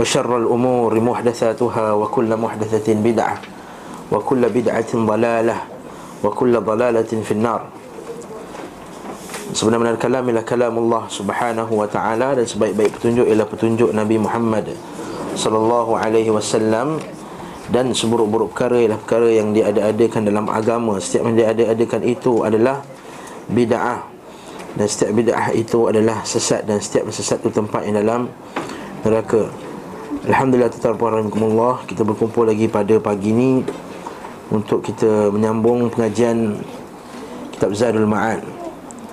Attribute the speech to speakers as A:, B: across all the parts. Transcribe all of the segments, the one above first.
A: وشر الأمور محدثاتها وكل محدثة بدعة وكل بدعة ضلالة وكل ضلالة في النار Sebenarnya kalam ialah kalam Allah subhanahu wa ta'ala Dan sebaik-baik petunjuk ialah petunjuk Nabi Muhammad Sallallahu alaihi wasallam Dan seburuk-buruk perkara ialah perkara yang diada-adakan dalam agama Setiap yang diada-adakan itu adalah bid'ah Dan setiap bid'ah itu adalah sesat Dan setiap sesat itu tempat yang dalam neraka Alhamdulillah Alhamdulillah Kita berkumpul lagi pada pagi ini Untuk kita menyambung pengajian Kitab Zadul Ma'ad.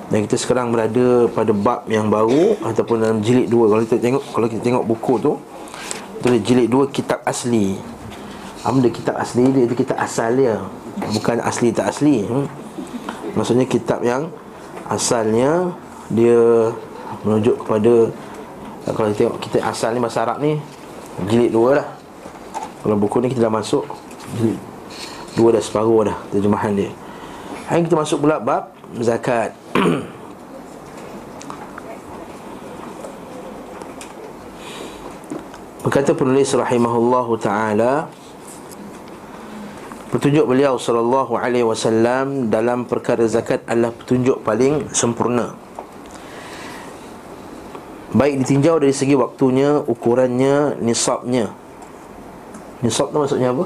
A: Dan kita sekarang berada pada bab yang baru Ataupun dalam jilid dua. Kalau kita tengok kalau kita tengok buku tu Itu jilid dua kitab asli. Apa dia kitab asli? Dia Itu kitab asal dia. Bukan asli tak asli. Hmm? Maksudnya kitab yang Asalnya Dia Menunjuk kepada Kalau kita tengok kitab asal ni Bahasa Arab ni Jilid dua lah. Kalau buku ni kita dah masuk Jilid dua dah separuh dah Terjemahan dia. Hari kita masuk pula bab Zakat. Berkata penulis rahimahullahu ta'ala Petunjuk beliau sallallahu alaihi wasallam dalam perkara zakat adalah petunjuk paling sempurna Baik ditinjau dari segi waktunya, ukurannya, nisabnya Nisab tu maksudnya apa?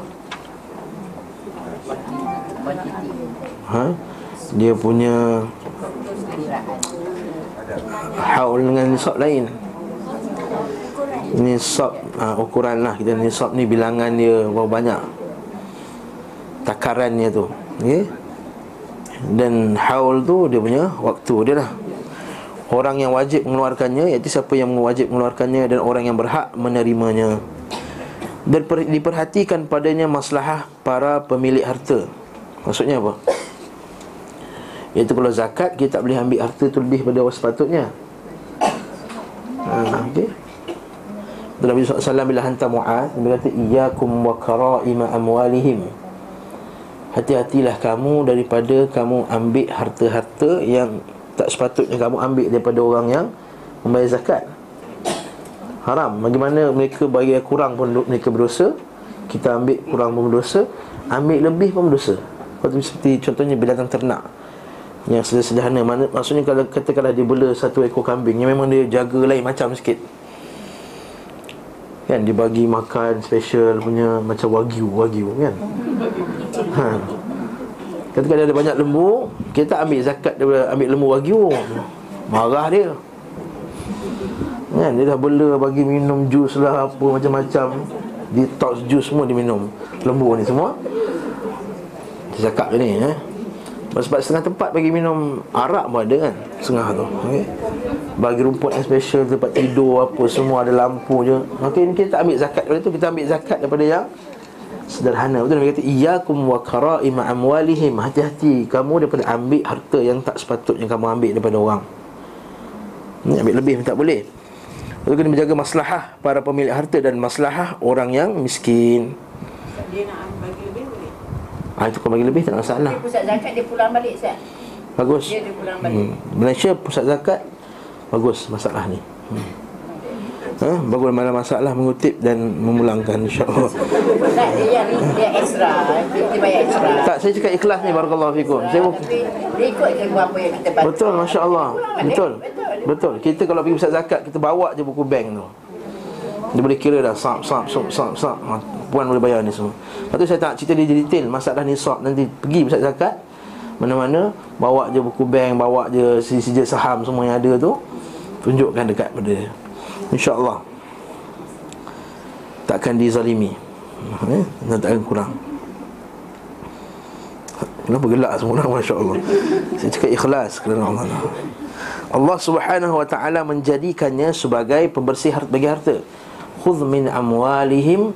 A: Ha? Dia punya Haul dengan nisab lain Nisab ha, Ukuran lah kita Nisab ni bilangan dia Berapa banyak Takarannya tu okay? Dan haul tu dia punya Waktu dia lah Orang yang wajib mengeluarkannya Iaitu siapa yang wajib mengeluarkannya Dan orang yang berhak menerimanya Dan per, diperhatikan padanya maslahah para pemilik harta Maksudnya apa? Iaitu kalau zakat Kita tak boleh ambil harta tu lebih pada sepatutnya ha, okay. Nabi SAW bila hantar Mu'ad Dia kata Iyakum wa kara'ima amwalihim Hati-hatilah kamu daripada kamu ambil harta-harta yang tak sepatutnya kamu ambil daripada orang yang membayar zakat. Haram. Bagaimana mereka bagi kurang pun mereka berdosa kita ambil kurang pun berdosa ambil lebih pun berdosa. Seperti contohnya binatang ternak yang sederhana. Mana maksudnya kalau katakanlah dia bela satu ekor kambing yang memang dia jaga lain macam sikit. Kan dia bagi makan special punya macam wagyu wagyu kan? Ha Ketika dia ada banyak lembu Kita ambil zakat dia ambil lembu wagyu Marah dia. Kan dia dah bela bagi minum jus lah Apa macam-macam. Detox jus semua dia minum. Lembu ni semua. Dia je ni eh. Sebab setengah tempat bagi minum arak pun ada kan? Setengah tu okay? Bagi rumput yang special Tempat tidur apa Semua ada lampu je. Okay, Kita tak ambil zakat daripada tu Kita ambil zakat daripada yang sederhana betul Nabi kata iyyakum wa kara'ima amwalihim hati-hati kamu daripada ambil harta yang tak sepatutnya kamu ambil daripada orang ni ambil lebih tak boleh Lalu kena menjaga maslahah para pemilik harta dan maslahah orang yang miskin.
B: Dia nak bagi lebih boleh.
A: Ah itu kau bagi lebih tak ada masalah.
B: Dia pusat zakat dia pulang balik Ustaz.
A: Bagus.
B: Dia dia pulang balik.
A: Hmm. Malaysia pusat zakat bagus masalah ni. Hmm. Ha? Bagus mana masalah mengutip dan memulangkan insya-Allah.
B: Tak dia ni dia extra. Bayar extra.
A: tak saya cakap ikhlas ni barakallahu fikum. Saya
B: dia ikut je apa yang kita bantu.
A: Betul masya-Allah.
B: Pulang balik.
A: Betul. Betul. Kita kalau pergi pusat zakat kita bawa je buku bank tu. Dia boleh kira dah sap sap sap sap sap. Ha, puan boleh bayar ni semua. Lepas tu saya tak cerita dia detail masalah nisab nanti pergi pusat zakat mana-mana bawa je buku bank, bawa je sijil saham semua yang ada tu tunjukkan dekat pada dia. InsyaAllah. Takkan dizalimi. Eh? Dan takkan kurang. Kenapa gelak semua orang Masya Allah Saya cakap ikhlas kerana Allah. Allah subhanahu wa ta'ala menjadikannya sebagai pembersih bagi harta. Khudh min amwalihim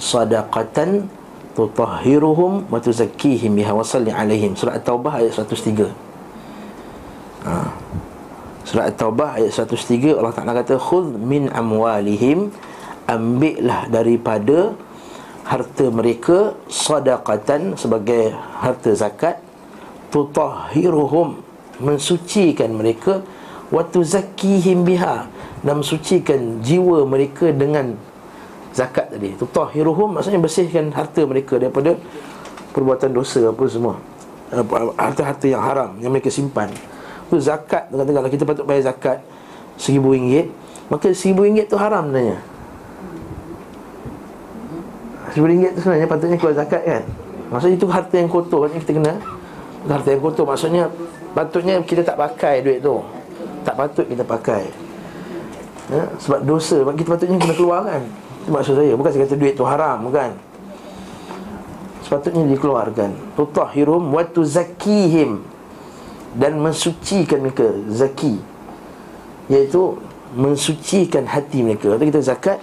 A: sadaqatan tutahhiruhum wa tuzakkihim biha wa salli alaihim. Surah at-taubah ayat 103 ha. Surah at-taubah ayat 103 Allah Taala kata khudh min amwalihim. Ambillah daripada harta mereka sadaqatan sebagai harta zakat. Tutahhiruhum mensucikan mereka. Wa biha dan mensucikan jiwa mereka dengan zakat tadi. Tutahhiruhum maksudnya bersihkan harta mereka daripada perbuatan dosa apa semua. Harta-harta yang haram yang mereka simpan tu zakat? Kata kalau kita patut bayar zakat seribu ringgit maka seribu ringgit tu haram sebenarnya. Seribu ringgit tu sebenarnya patutnya keluar zakat kan? Maksudnya itu harta yang kotor kan kita kena? Harta yang kotor maksudnya patutnya kita tak pakai duit tu. Tak patut kita pakai. Ya? sebab dosa. Kita patutnya kena keluar kan? Itu maksud saya. Bukan saya kata duit tu haram Bukan. Sepatutnya dikeluarkan. Tutahhirum wa tuzakihim Dan mensucikan mereka Zaki Iaitu Mensucikan hati mereka. Kalau kita zakat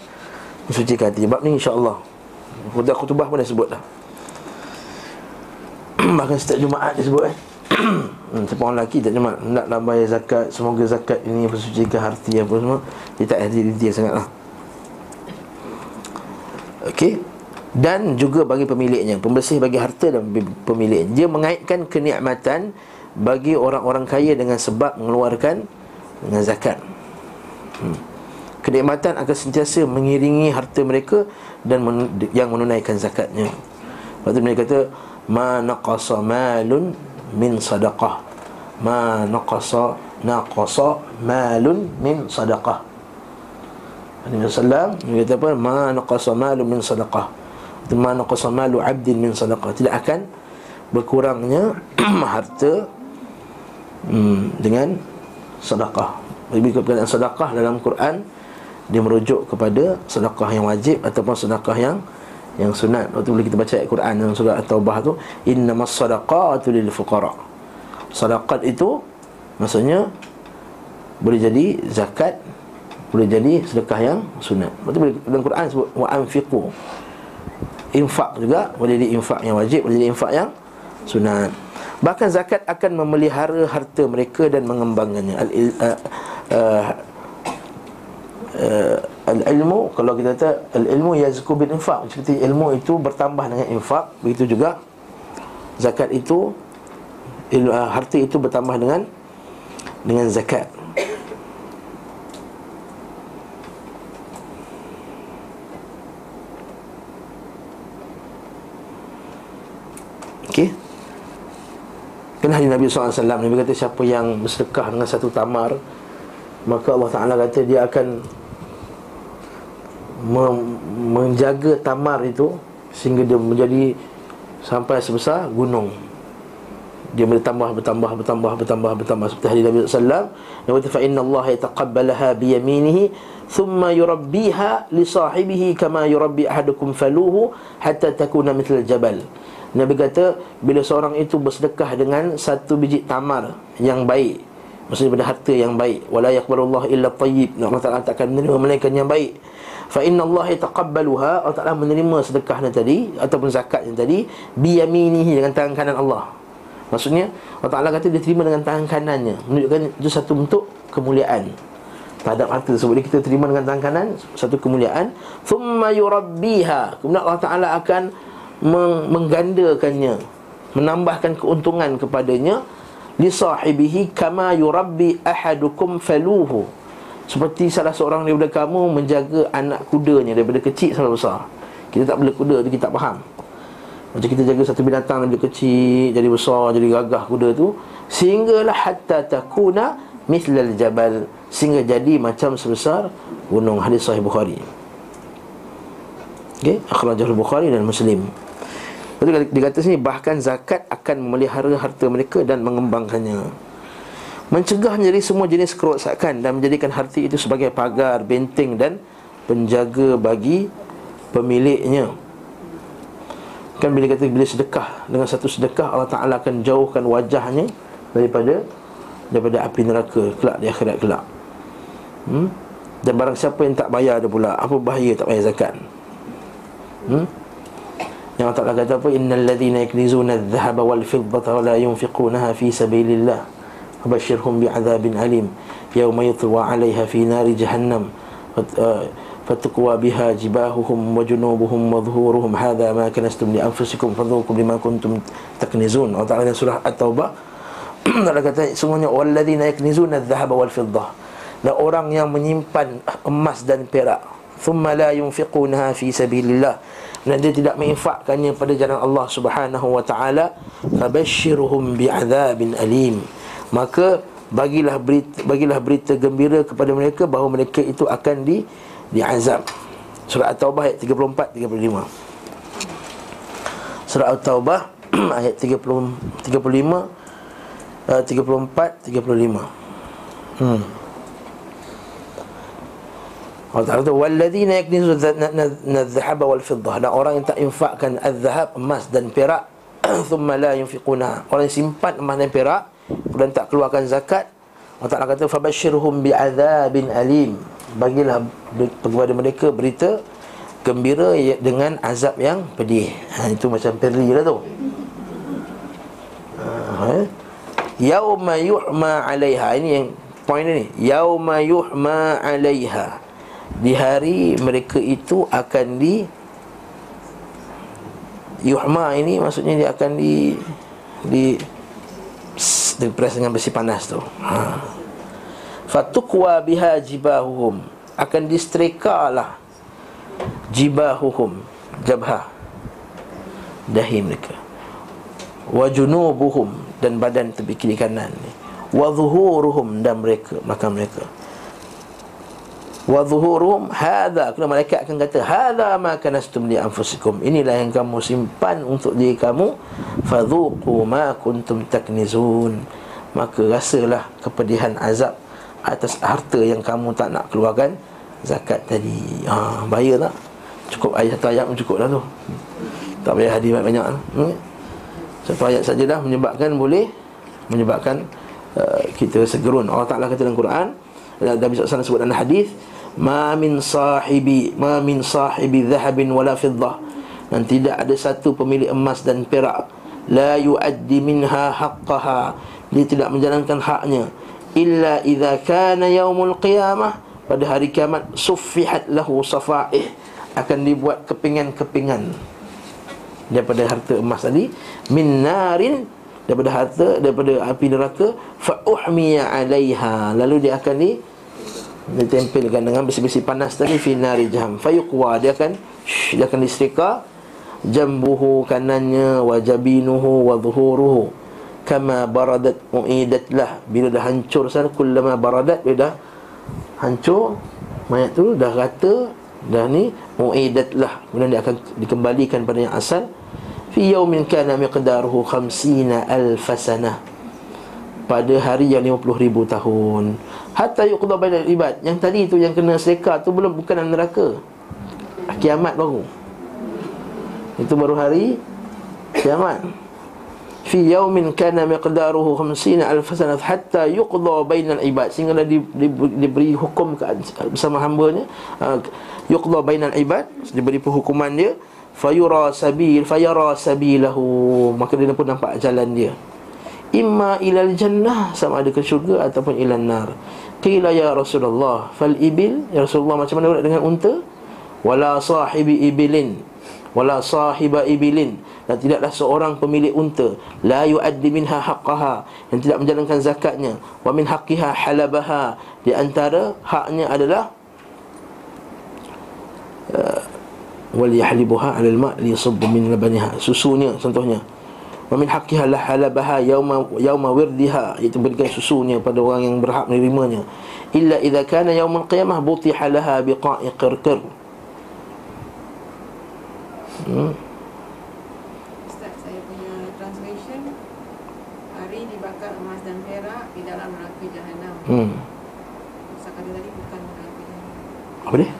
A: Mensucikan hati. Sebab ni insyaAllah. Khutbah khutbah pun dah sebut dah. Bahkan setiap Jumaat dia sebut eh. Hmm, Siapa orang lelaki tak cuma Nak bayar zakat Semoga zakat ini Mensucikan hati apa semua Dia tak hati-hati sangat lah Okey. Dan juga bagi pemiliknya. Pembersih bagi harta dan pemiliknya dia mengaitkan kenikmatan bagi orang-orang kaya dengan sebab mengeluarkan dengan zakat. Hmm. kenikmatan akan sentiasa mengiringi harta mereka dan men- yang menunaikan zakatnya. Lepas tu mereka kata ma naqasa malun min sadaqah. Ma naqasa naqasa malun min sadaqah. Nabi sallam kata apa? Ma naqasa malu min sadaqah. Ma naqasa malu 'abdin min sadaqah. Tidak akan berkurangnya harta hmm, dengan sedekah lebih kepada sedekah dalam Quran dia merujuk kepada sedekah yang wajib ataupun sedekah yang yang sunat. Waktu boleh kita baca ayat Quran dalam surah At-Taubah tu, innamas sadaqatu lil fuqara. Sedekah itu maksudnya boleh jadi zakat boleh jadi sedekah yang sunat. Betul dalam Quran sebut wa anfiqu. Infak juga boleh jadi infak yang wajib, boleh jadi infak yang sunat. Bahkan zakat akan memelihara harta mereka dan mengembangkannya. Al uh, uh, uh, al-ilmu kalau kita kata al-ilmu yazku bil infak seperti ilmu itu bertambah dengan infak begitu juga zakat itu il, uh, harta itu bertambah dengan dengan zakat Okey. Kan hadis Nabi SAW Nabi kata siapa yang bersedekah dengan satu tamar Maka Allah Ta'ala kata dia akan Menjaga tamar itu Sehingga dia menjadi Sampai sebesar gunung. Dia bertambah, bertambah, bertambah, bertambah, bertambah. Seperti hadis Nabi SAW Nabi kata fa'inna Allah yataqabbalaha biyaminihi Thumma yurabbiha li sahibihi Kama yurabbi ahadukum faluhu Hatta takuna mithl jabal Nabi kata bila seorang itu bersedekah dengan satu biji tamar yang baik maksudnya pada harta yang baik wala yaqbalullah illa tayyib Allah Taala takkan menerima melainkan yang baik. Fa inna Allah yataqabbaluha Allah Taala menerima sedekahnya tadi ataupun zakatnya tadi bi yaminihi dengan tangan kanan Allah. Maksudnya Allah Taala kata dia terima dengan tangan kanannya. Menunjukkan itu satu bentuk kemuliaan. Terhadap harta tersebut kita terima dengan tangan kanan satu kemuliaan. Thumma yurabbiha kemudian Allah Taala akan menggandakannya menambahkan keuntungan kepadanya li sahibihi kama yurabbi ahadukum faluhu. Seperti salah seorang daripada kamu menjaga anak kudanya daripada kecil sampai besar. Kita tak boleh kuda tu kita tak faham. Macam kita jaga satu binatang daripada kecil jadi besar jadi gagah kuda tu sehinggalah hatta takuna mithlal jabal sehingga jadi macam sebesar gunung. Hadis sahih bukhari. Okey akhrajah bukhari dan muslim Betul dia kata sini bahkan zakat akan memelihara harta mereka dan mengembangkannya. Mencegah menjadi semua jenis kerosakan dan menjadikan harta itu sebagai pagar, benteng dan penjaga bagi pemiliknya. Kan bila kata bila sedekah dengan satu sedekah Allah Taala akan jauhkan wajahnya daripada daripada api neraka kelak di akhirat kelak. Hmm? Dan barang siapa yang tak bayar dia pula Apa bahaya tak bayar zakat hmm? Yang Allah kata apa Innal ladhina yaknizuna al-dhahaba wal-fiddata Wa la yunfiqunaha fi sabilillah Fabashirhum bi'adhabin alim Yawma yutwa alaiha fi nari jahannam Fatuqwa biha jibahuhum wa junubuhum wa zuhuruhum Hadha ma kanastum li anfusikum Fadhukum lima kuntum taknizun Allah Ta'ala surah At-Tawbah Allah kata semuanya Walladhina yaknizuna al-dhahaba wal-fiddata dan orang yang menyimpan emas dan perak thumma la yunfiqunaha fi sabilillah dan dia tidak menginfakkannya pada jalan Allah Subhanahu wa taala fabashshirhum bi'adzabin alim. Maka bagilah berita bagilah berita gembira kepada mereka bahawa mereka itu akan di diazab. Surah at-taubah ayat 34 35 surah at-taubah ayat 30 35 uh, 34 35 hmm Allah Ta'ala kata Walladhina yaknizu Nadhahaba wal fiddah Dan orang yang tak infakkan Al-zahab emas dan perak Thumma la yunfiquna Orang yang simpan emas dan perak Kemudian tak keluarkan zakat Allah Ta'ala kata Fabashirhum bi'adhabin alim Bagilah kepada mereka berita Gembira dengan azab yang pedih ha, Itu macam perli lah tu ha, eh? Yauma yuhma alaiha Ini yang poin ni Yauma yuhma alaiha di hari mereka itu akan di yuhma ini maksudnya dia akan di di diperas dengan besi panas tu. Ha. fatukwa biha jibahuhum. Akan distrekalah jibahuhum jabha dahi mereka. Wa junubuhum dan badan tepi kiri kanan wa dan mereka belakang mereka wa zuhurum hadza kena malaikat akan kata hadza ma kanastum li anfusikum. Inilah yang kamu simpan untuk diri kamu. Fadhuqu ma kuntum taknizun. Maka rasalah kepedihan azab atas harta yang kamu tak nak keluarkan. Zakat tadi. Ha bahaya tak? Cukup ayat satu ayat pun cukup dah tu. Tak payah hadir banyak-banyak hmm? satu ayat saja dah menyebabkan boleh menyebabkan uh, kita segerun. Allah Taala kata dalam Quran dalam Nabi SAW sebut dalam hadis ma min sahibi ma min sahibi dhahabin wala fiddah. Dan tidak ada satu pemilik emas dan perak la yuaddi minha haqqaha. Dia tidak menjalankan haknya. Illa idza kana yaumul qiyamah pada hari kiamat suffihat lahu safaih akan dibuat kepingan-kepingan daripada harta emas tadi. Min narin daripada harta daripada api neraka fa uhmiya alaiha. Lalu dia akan di ditempelkan dengan besi-besi panas tadi fi nari jahannam. Fayuqwa dia akan shh, dia akan diserika jambuhu kanannya wa jabinuhu wa zuhuruhu. Kama baradat uidat lah. Bila dah hancur sana kullama baradat bila dah hancur mayat tu dah rata dah ni uidat lah. Kemudian dia akan dikembalikan pada yang asal. Fi yaumin kana miqdaruhu 50 alf sanah. Pada hari yang 50 ribu tahun Hatta yuqda bainal ibad. Yang tadi tu yang kena seka tu belum bukan dalam neraka. Kiamat baru. Itu baru hari Kiamat. Fi yaumin kana miqdaruhu 50 alf sanah hatta yuqda bainal ibad. Sehingga di, di, diberi hukum ke, bersama hamba-Nya. Uh, yuqda bainal ibad diberi perhukuman dia. Fayura sabil fayara sabilahu. Maka dia pun nampak jalan dia. Imma ilal jannah sama ada ke syurga ataupun ilal nar qila ya rasulullah fal ibil ya rasulullah macam mana dengan unta? Wala sahibi ibilin wala sahiba ibilin. Dan tidaklah seorang pemilik unta la yuaddi minha haqqaha yang tidak menjalankan zakatnya. Wa min haqqiha halabaha. Di antara haknya adalah uh, wal yahlibuha 'ala al-ma' li yusabbu min labaniha. Susunya contohnya wa min haqqiha la halabaha yauma yauma wirdiha itu berikan susunya pada orang yang berhak menerimanya illa idza kana yaumul qiyamah butiha laha biqa'i qirqir
C: hmm. Ustaz, saya punya translation Hari dibakar emas dan perak di dalam neraka jahanam.
A: Hmm.
C: Ustaz kata tadi bukan neraka jahanam.
A: Apa dia?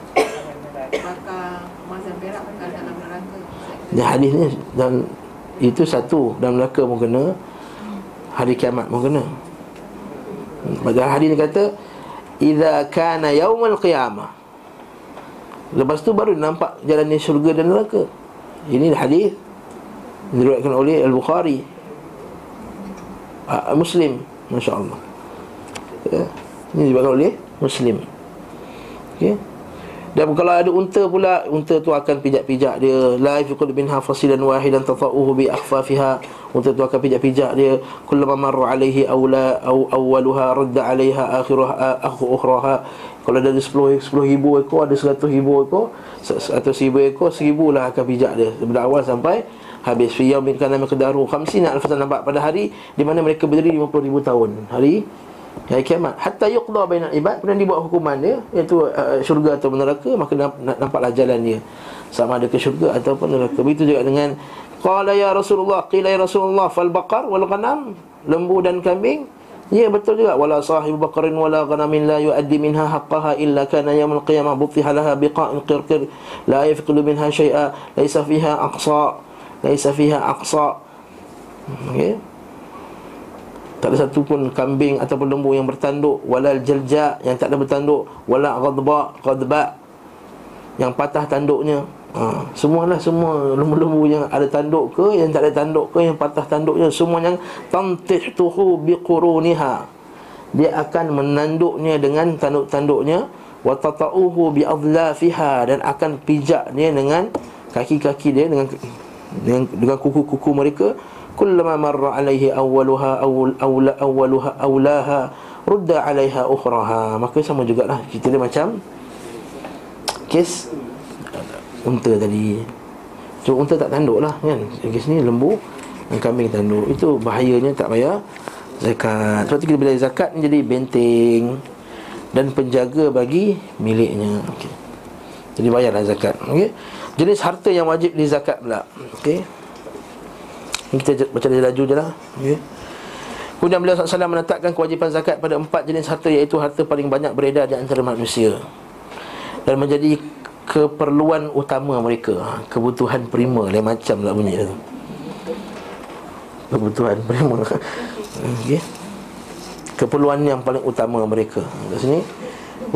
C: Bakar emas dan perak bakar dalam neraka.
A: Dia hadis ni dan itu satu. Dalam neraka pun kena. Hari kiamat pun kena. Pada hadis ni kata idza kana yaumul qiyamah. Lepas tu baru nampak jalannya syurga dan neraka. Ini hadis diriwayatkan oleh al-bukhari. Uh, muslim masya-Allah. Ya. ini diriwayatkan oleh muslim. Okey dan kalau ada unta pula Unta tu akan pijak-pijak dia. La yafiqul minha fasilan wahidan Tata'uhu bi akhfafiha. Unta tu akan pijak-pijak dia. Kullama marra alaihi awla aw awwaluha Radda alaiha akhiruha Akhu ukhraha. Kalau ada 10, 10 ribu ekor Ada 100 ribu ekor 100 ribu ekor 1000 lah akan pijak dia. Dari awal sampai Habis. Fi yawmin kana miqdaru Khamsina alfatan nampak pada hari Di mana mereka berdiri 50 ribu tahun. Hari hari kiamat. Hatta yuqda bainal ibad kemudian dibuat hukuman dia iaitu uh, syurga atau neraka maka nampaklah jalan dia. Sama ada ke syurga ataupun neraka. Begitu juga dengan qala ya rasulullah qila ya rasulullah fal baqar wal ghanam lembu dan kambing. Ya betul juga. Wala sahibu baqarin wala ghanamin la yuaddi minha haqqaha illa kana yawm al-qiyamah butiha laha biqa'in qirqir la yafqidu minha shay'a laysa fiha aqsa laysa fiha aqsa. Okay. Tak ada satu pun kambing ataupun lembu yang bertanduk Walal jelja yang tak ada bertanduk Walal ghadba ghadba Yang patah tanduknya. Ha, Semualah semua lembu-lembu yang ada tanduk ke Yang tak ada tanduk ke Yang patah tanduknya Semua yang Tantih tuhu biquruniha. Dia akan menanduknya dengan tanduk-tanduknya Watata'uhu bi'adlafiha Dan akan pijak dia dengan Kaki-kaki dia dengan dengan, dengan kuku-kuku mereka kullama marra alaihi awwaluha awwal awla awwaluha awlaha rudda alaiha ukhraha. Maka sama jugalah cerita dia macam kes unta tadi. So unta tak tanduk lah kan? Kes ni lembu dan kambing tanduk. Itu bahayanya tak payah zakat. Sebab tu kita bila zakat menjadi benteng dan penjaga bagi miliknya. Okey. Jadi bayarlah zakat. Okey. Jenis harta yang wajib di zakat pula. Okey kita baca dari laju je lah. Okay. Kemudian beliau SAW menetapkan kewajipan zakat pada empat jenis harta Iaitu harta paling banyak beredar di antara manusia Dan menjadi keperluan utama mereka. Ha, Kebutuhan prima Lain macam lah bunyi tu. Kebutuhan prima. Okay. Keperluan yang paling utama mereka. Kat sini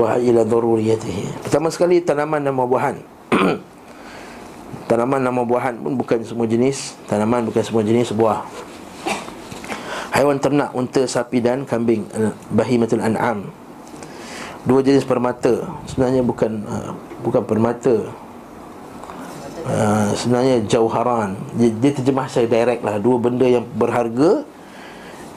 A: Wahai ila daruriyatihi. Pertama sekali tanaman dan buah-buahan Tanaman nama buahan pun bukan semua jenis. Tanaman bukan semua jenis buah. Haiwan ternak, unta, sapi dan kambing. Bahimatul an'am. Dua jenis permata. Sebenarnya bukan uh, bukan permata. Uh, Sebenarnya jauharan. Dia, dia terjemah saya direct lah. Dua benda yang berharga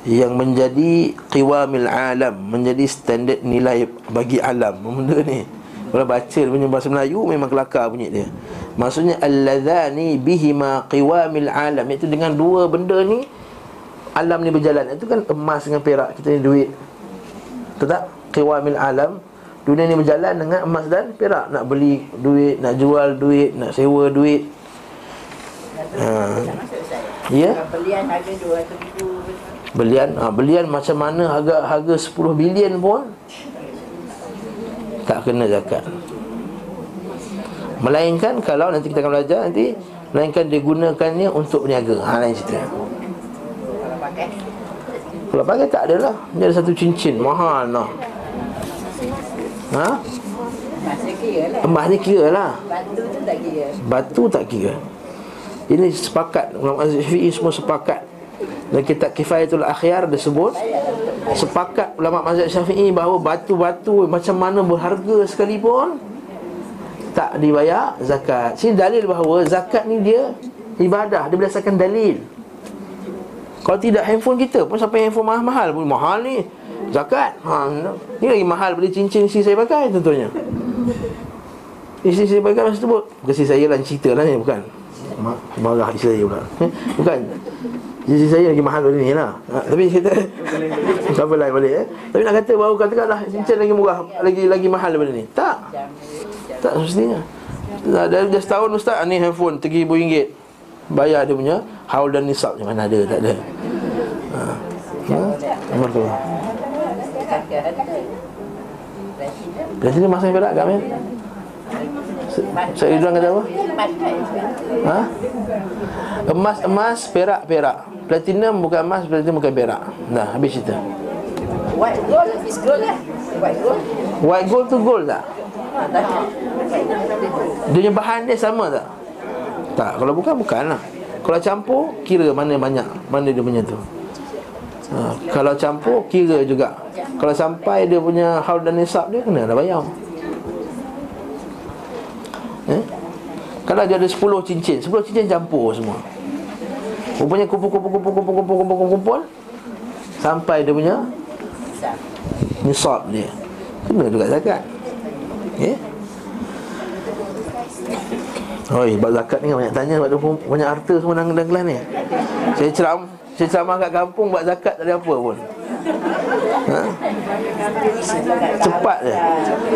A: Yang menjadi Qiwamil alam Menjadi standard nilai bagi alam. Benda ni Kalau baca punya bahasa Melayu Memang kelakar bunyi dia Maksudnya alladzani bihima qiwamil alam iaitu dengan dua benda ni alam ni berjalan. Itu kan emas dengan perak kita ni duit. Betul tak? Qiwamil alam dunia ni berjalan dengan emas dan perak. Nak beli duit, nak jual duit, nak sewa duit. Ha. Ya.
B: Belian harga 200 ribu.
A: Belian, ha, belian macam mana harga harga 10 bilion pun tak kena zakat. Melainkan kalau nanti kita akan belajar nanti Melainkan digunakannya untuk berniaga Ha lain cerita
B: Kalau pakai.
A: Kalau pakai tak adalah Dia ada satu cincin Mahal lah Ha? Emas ni kira lah
B: Batu tu tak kira.
A: Batu tak kira Ini sepakat Ulama Syafi'i semua sepakat Dan kitab Kifayatul Akhyar dia sebut Sepakat ulama mazhab Syafi'i bahawa batu-batu macam mana berharga sekalipun tak dibayar zakat. Sini dalil bahawa zakat ni dia ibadah, dia berdasarkan dalil. Kalau tidak handphone kita pun sampai handphone mahal-mahal pun mahal ni. Zakat. Ha, ni lagi mahal beli cincin isteri saya pakai tentunya. Isteri saya pakai masa tu Bukan isteri saya lah cerita lah ni bukan. Marah isteri saya pula. Eh, bukan. Isteri saya lagi mahal dari ni lah. Ha, tapi kita apa lah balik eh. Tapi nak kata baru katakanlah cincin lagi murah, lagi lagi mahal daripada ni. Tak. Tak semestinya Dah, dah, dah setahun ustaz Ni handphone RM3,000 Bayar dia punya Haul dan nisab Macam mana ada Tak ada ha. Ha? Dan sini masa yang berat kat Saya Ridwan kata apa ha? Emas emas Perak perak Platinum bukan emas Platinum bukan perak Nah habis cerita
B: White gold is gold lah. White gold.
A: White gold tu gold tak? Dia punya bahan dia sama tak? Tak, kalau bukan, bukan lah Kalau campur, kira mana banyak Mana dia punya tu ha, Kalau campur, kira juga Kalau sampai dia punya haul dan nisab dia Kena dah bayar eh? Kalau dia ada 10 cincin 10 cincin campur semua Rupanya kumpul-kumpul-kumpul-kumpul-kumpul-kumpul Sampai dia punya Nisab dia Kena juga zakat Ya? Oi, bab zakat ni banyak tanya sebab banyak harta semua dalam kelas ni. Saya ceram, saya ceramah kat kampung buat zakat tak ada apa pun. Ha? Cepat je.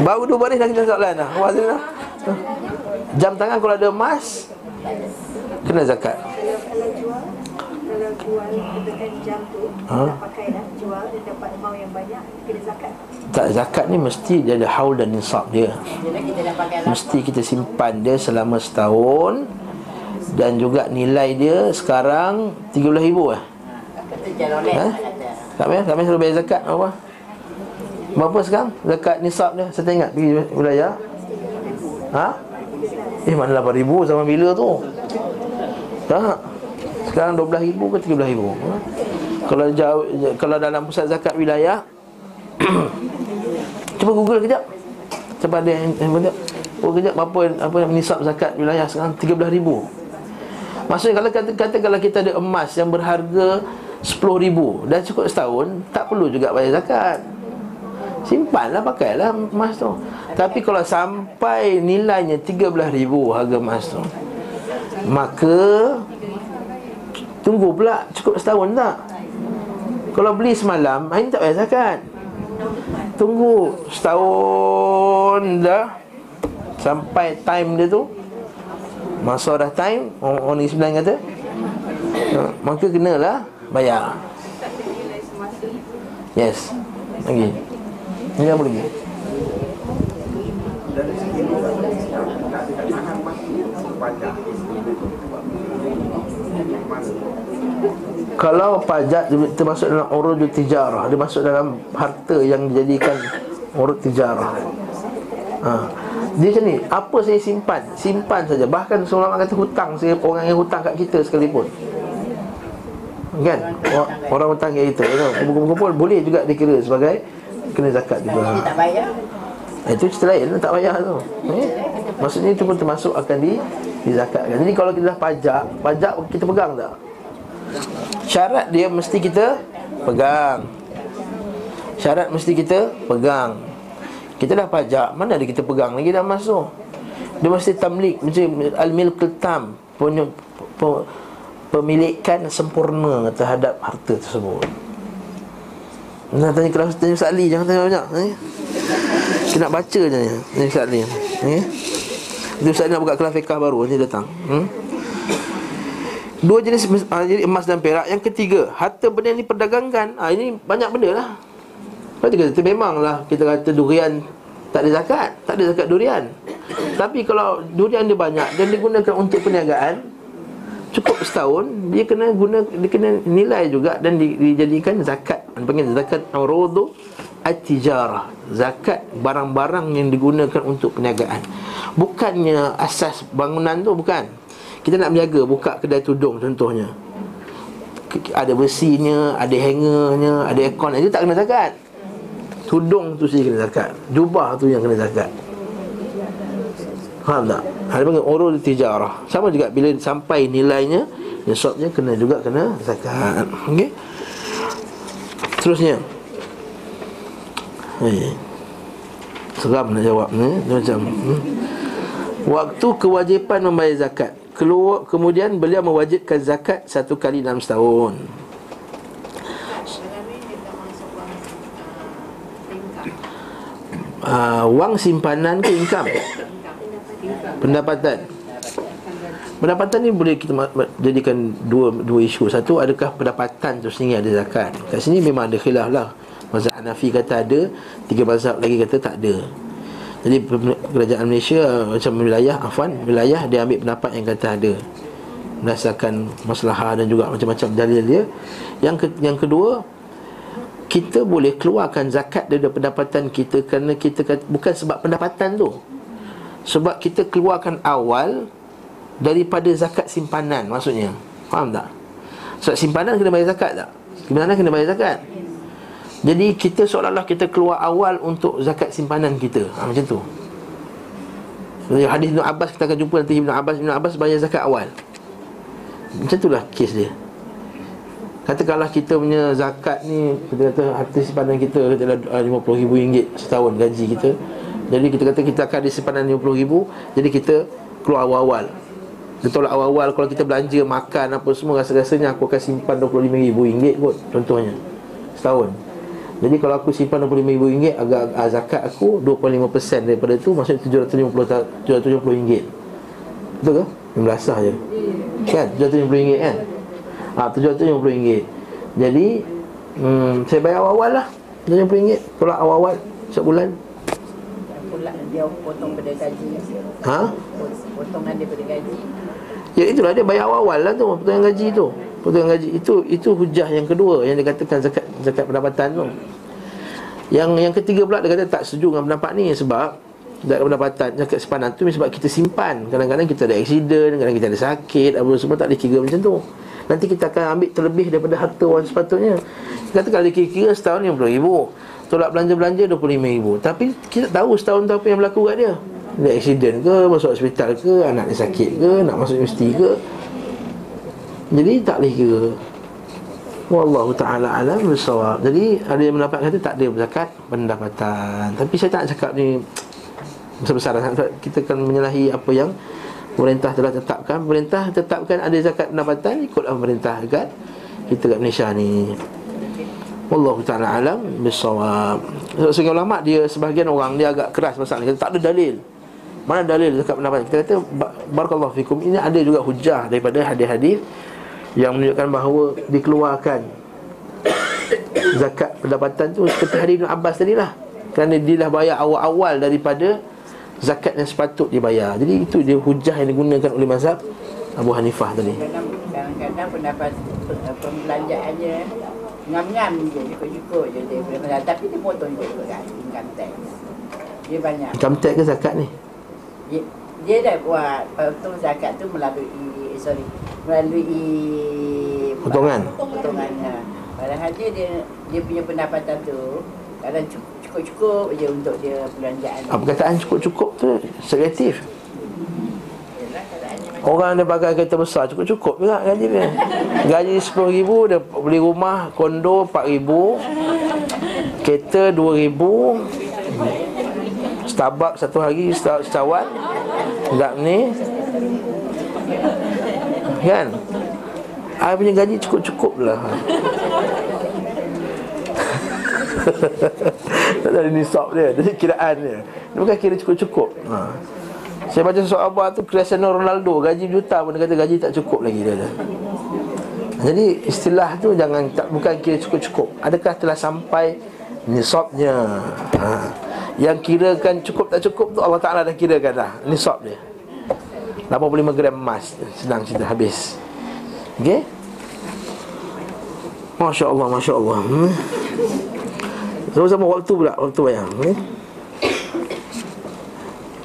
A: Baru dua baris dah kita soalan dah. Wah, dah. Jam tangan kalau ada emas kena zakat.
D: Kalau jual, kalau jual katakan jam tu,
A: Ha?
D: nak pakai dah, jual dia dapat amount yang banyak, kena zakat.
A: Tak zakat ni mesti dia ada haul dan nisab dia.
B: Lah.
A: Mesti kita simpan dia selama setahun dan juga nilai dia sekarang 13,000 eh.
B: Kata jaloleh
A: Ha?
B: kata.
A: Kami kami suruh bayar zakat apa? Berapa sekarang zakat nisab dia? Saya tak ingat pergi wilayah. Ha? Eh mana 8000 sama bila tu? Tak. Sekarang 12000 ke 13000? Ha? Kalau jauh kalau dalam pusat zakat wilayah Cuba Google kejap. Cepat ada yang yang banyak. Oh kejap apa apa nisab zakat wilayah sekarang 13000. Maksudnya kalau kata, kata kalau kita ada emas yang berharga 10,000 dah cukup setahun, tak perlu juga bayar zakat. Simpanlah pakailah emas tu. Tapi kalau sampai nilainya 13,000 harga emas tu, maka tunggu pula cukup setahun tak? Kalau beli semalam, hari ni tak bayar zakat. Tunggu setahun dah sampai time dia tu. Masa dah time Orang, Negeri Sembilan kata ha, Maka kenalah Bayar. Yes Lagi. Ini apa lagi Kalau pajak termasuk dalam urut tijarah Dia masuk dalam harta yang dijadikan urut tijarah ha. Dia macam ni Apa saya simpan Simpan saja Bahkan seorang kata hutang saya, Orang yang hutang kat kita sekalipun Kan Orang, orang hutang kat kita kan? Kumpul-kumpul Boleh juga dikira sebagai Kena zakat juga
B: Dia tak bayar.
A: Eh, Itu cerita lain Tak bayar tu eh? Maksudnya itu pun termasuk akan di Dizakatkan. Jadi kalau kita dah pajak Pajak kita pegang tak? Syarat dia mesti kita Pegang. Syarat mesti kita pegang. Kita dah pajak Mana ada kita pegang lagi dah masuk Dia mesti tamlik Macam al-milk tam punya, pe, Pemilikan sempurna Terhadap harta tersebut. Nak tanya kelas Tanya Ustaz Ali Jangan tanya banyak eh? Kita nak baca je ni Ni Ustaz Ali. Eh? Dia Ustaz nak buka kelas fiqah baru Ni datang. Hmm? Dua jenis uh, jadi emas dan perak. Yang ketiga Harta benda yang diperdagangkan. Ah, Ini banyak benda lah. Lepas tu kata memanglah Kita kata durian Tak ada zakat Tak ada zakat durian. Tapi kalau durian dia banyak Dan digunakan untuk perniagaan Cukup setahun Dia kena guna Dia kena nilai juga Dan di, dijadikan zakat. Panggil zakat Aurodu At-tijarah Zakat barang-barang yang digunakan untuk perniagaan Bukannya asas bangunan tu Bukan kita nak berniaga buka kedai tudung contohnya ada besinya, ada hangernya, ada aircon itu tak kena zakat. Tudung tu saja kena zakat. Jubah tu yang kena zakat. Faham tak? Ada panggil urul tijarah. Sama juga bila sampai nilainya nisabnya kena juga kena zakat. Okey. Terusnya. Hei. Seram nak jawab ni. Dia macam hmm. Waktu kewajipan membayar zakat keluar kemudian beliau mewajibkan zakat satu kali dalam setahun. Uh, wang simpanan ke income? Pendapatan. Pendapatan ni boleh kita jadikan dua dua isu. Satu adakah pendapatan tu sendiri ada zakat? Kat sini memang ada khilaf lah. Mazhab Hanafi kata ada, tiga mazhab lagi kata tak ada. Jadi kerajaan Malaysia macam wilayah afwan wilayah dia ambil pendapat yang kata ada berdasarkan masalah dan juga macam-macam dalil dia. Yang ke, yang kedua kita boleh keluarkan zakat dari pendapatan kita kerana kita kata, bukan sebab pendapatan tu. Sebab kita keluarkan awal daripada zakat simpanan maksudnya. Faham tak? Sebab simpanan kena bayar zakat tak? Simpanan kena bayar zakat. Jadi kita seolah-olah kita keluar awal untuk zakat simpanan kita. Ha, macam tu. Jadi hadis Ibn Abbas kita akan jumpa nanti Ibn Abbas Ibn Abbas bayar zakat awal. Macam itulah kes dia. Katakanlah kita punya zakat ni Kita kata harta simpanan kita Kata RM50,000 setahun gaji kita Jadi kita kata kita akan ada simpanan RM50,000 Jadi kita keluar awal-awal Betul awal-awal kalau kita belanja makan apa semua Rasa-rasanya aku akan simpan RM25,000 kot Contohnya Setahun Jadi kalau aku simpan RM25,000 Agak agak zakat aku 25% daripada tu Maksudnya RM750 RM770 Betul ke? Yang belasah je Kan? RM770 kan? Ha, RM750 Jadi hmm, Saya bayar awal-awal lah RM750 Tolak awal-awal Setiap bulan
B: Pula dia potong pada gaji.
A: Ha?
B: Potongan daripada gaji.
A: Ya itulah dia bayar awal-awal lah tu Potongan gaji tu Potongan gaji. Itu itu hujah yang kedua Yang dikatakan zakat zakat pendapatan tu. Yang yang ketiga pula Dia kata tak setuju dengan pendapat ni Sebab Zakat pendapatan. Zakat simpanan tu Sebab kita simpan. Kadang-kadang kita ada accident Kadang-kadang kita ada sakit Apa semua tak boleh kira macam tu. Nanti kita akan ambil terlebih daripada harta orang sepatutnya. Kata kalau dikira-kira setahun RM50,000 Tolak belanja-belanja RM25,000 Tapi kita tahu setahun tu apa yang berlaku kat dia. Dia accident ke, masuk hospital ke, anak dia sakit ke, nak masuk universiti ke Jadi tak boleh kira. Wallahu ta'ala alam bersawab Jadi ada yang mendapat kata tak ada zakat pendapatan. Tapi saya tak cakap ni Besar-besaran Kita akan menyalahi apa yang Pemerintah telah tetapkan. Pemerintah tetapkan ada zakat pendapatan Ikutlah pemerintah dekat Kita kat Malaysia ni. Wallahu ta'ala alam Bisawab. Sehingga ulama' dia Sebahagian orang dia agak keras masalah Kata tak ada dalil. Mana dalil zakat pendapatan? Kita kata "Ba- Barakallahu fikum. Ini ada juga hujah Daripada hadis-hadis Yang menunjukkan bahawa Dikeluarkan Zakat pendapatan tu Seperti hadis Ibn Abbas tadi lah Kerana dia dah bayar awal-awal daripada Zakat yang sepatut dibayar Jadi itu dia hujah yang digunakan oleh mazhab Abu Hanifah tadi
B: Kadang- Kadang-kadang pendapat pembelanjaannya ngam-ngam je, cukup-cukup je dia Tapi dia potong juga kan, income tax. Dia banyak.
A: Income tax ke zakat ni?
B: Dia, dia dah buat potong zakat tu melalui, sorry, melalui
A: Potongan?
B: Potongan. Ha. Padahal dia, dia, dia punya pendapatan tu kadang cukup- cukup-cukup je untuk dia belanjaan.
A: Apa perkataan cukup-cukup tu Selektif Orang dia pakai kereta besar Cukup-cukup juga gaji dia Gaji RM10,000 Dia beli rumah Kondo RM4,000 Kereta RM2,000 Starbucks satu hari seta- Secawan Tak ni Kan I punya gaji cukup-cukup lah Tak ada nisab dia Dari kiraan dia Dia bukan kira cukup-cukup ha. Saya baca soal abah tu Cristiano Ronaldo Gaji juta pun dia kata gaji tak cukup lagi dia kata. Jadi istilah tu jangan tak bukan kira cukup-cukup. Adakah telah sampai nisabnya? Ha. Yang kirakan cukup tak cukup tu Allah Taala dah kirakan dah nisab dia. 85 gram emas senang cerita habis. Okey? Masya Allah, Masya Allah hmm. Sama-sama waktu pula Waktu bayang okay?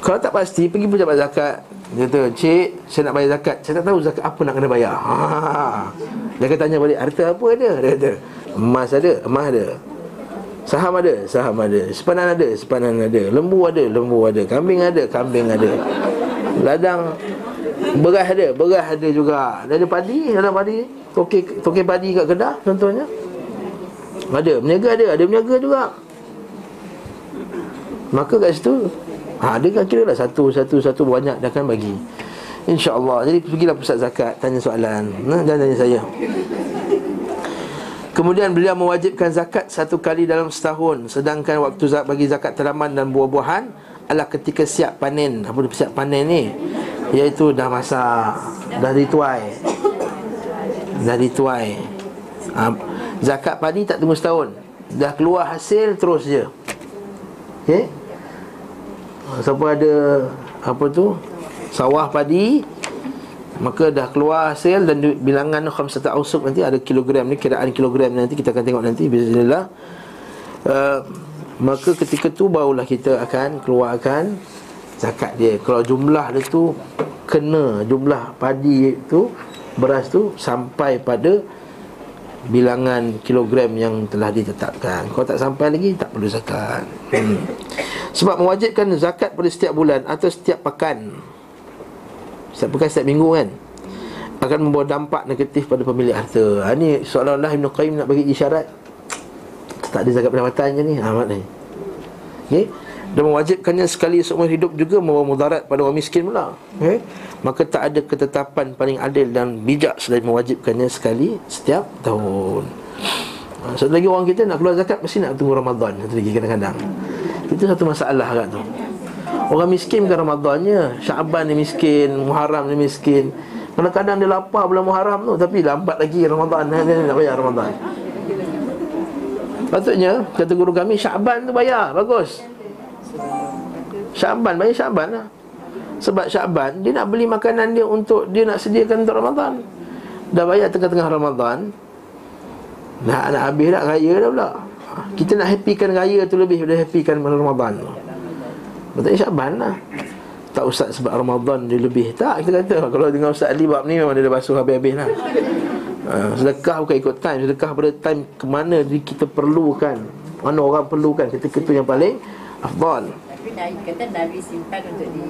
A: Kalau tak pasti Pergi pejabat zakat Dia kata Cik Saya nak bayar zakat Saya tak tahu zakat apa nak kena bayar ha. Dia akan tanya balik Harta apa ada Dia kata Emas ada Emas ada Saham ada Saham ada Sepanan ada Sepanan ada Lembu ada Lembu ada Kambing ada Kambing ada Ladang. Beras ada Beras ada juga. Dia ada padi Ada padi Tokek, tokek padi kat Kedah Contohnya. Ada Meniaga ada Ada meniaga juga. Maka kat situ ha, Dia kan kira lah Satu, satu, satu Banyak dia akan bagi. InsyaAllah. Jadi pergilah pusat zakat Tanya soalan. Nah, Jangan tanya saya. Kemudian beliau mewajibkan zakat Satu kali dalam setahun. Sedangkan waktu bagi zakat tanaman dan buah-buahan Adalah ketika siap panen Apa dia siap panen ni? Iaitu dah masak Dah dituai Dah dituai ha, Zakat padi tak tunggu setahun. Dah keluar hasil terus je. Okay Siapa ada Apa tu? Sawah padi Maka dah keluar hasil dan bilangan khamsata ausuk nanti ada kilogram ni kiraan kilogram nanti kita akan tengok nanti. Bismillah. Uh, maka ketika tu barulah kita akan keluarkan zakat dia. Kalau jumlah dia tu kena jumlah padi tu beras tu sampai pada bilangan kilogram yang telah ditetapkan. Kalau tak sampai lagi tak perlu zakat. Hmm. Sebab mewajibkan zakat pada setiap bulan atau setiap pekan. Setiap pekan setiap minggu kan akan membawa dampak negatif pada pemilik harta. Ha, ni seolah-olah Ibn Qayyim nak bagi isyarat tak ada zakat pendapatannya ni. Ha, maknanya. Okey. Dan mewajibkannya sekali seumur hidup juga membawa mudarat pada orang miskin pula. Okey. Maka tak ada ketetapan paling adil dan bijak selain mewajibkannya sekali setiap tahun. Ha, satu lagi orang kita nak keluar zakat mesti nak tunggu Ramadan satu lagi kadang-kadang. Itu satu masalah kat tu. Orang miskin bukan Ramadannya Syaban ni miskin Muharram ni miskin Kadang-kadang dia lapar bulan Muharram tu Tapi lambat lagi Ramadan Dia nak bayar Ramadan Patutnya Kata guru kami Syaban tu bayar Bagus. Syaban Bayar Syaban lah. Sebab Syaban Dia nak beli makanan dia Untuk Dia nak sediakan untuk Ramadan. Dah bayar tengah-tengah Ramadan Nak, nak habis dah Raya dah pula. Kita nak happykan raya tu Lebih daripada happykan Ramadan. Tu Betulnya Syaban lah. Tak Ustaz sebab Ramadan dia lebih. Tak kita kata Kalau dengan Ustaz Ali bab ni Memang dia dah basuh habis-habis lah uh, Sedekah bukan ikut time Sedekah pada time ke mana kita perlukan Mana orang perlukan Ketika itu yang paling Afdal.
B: Tapi Nabi kata Nabi simpan untuk di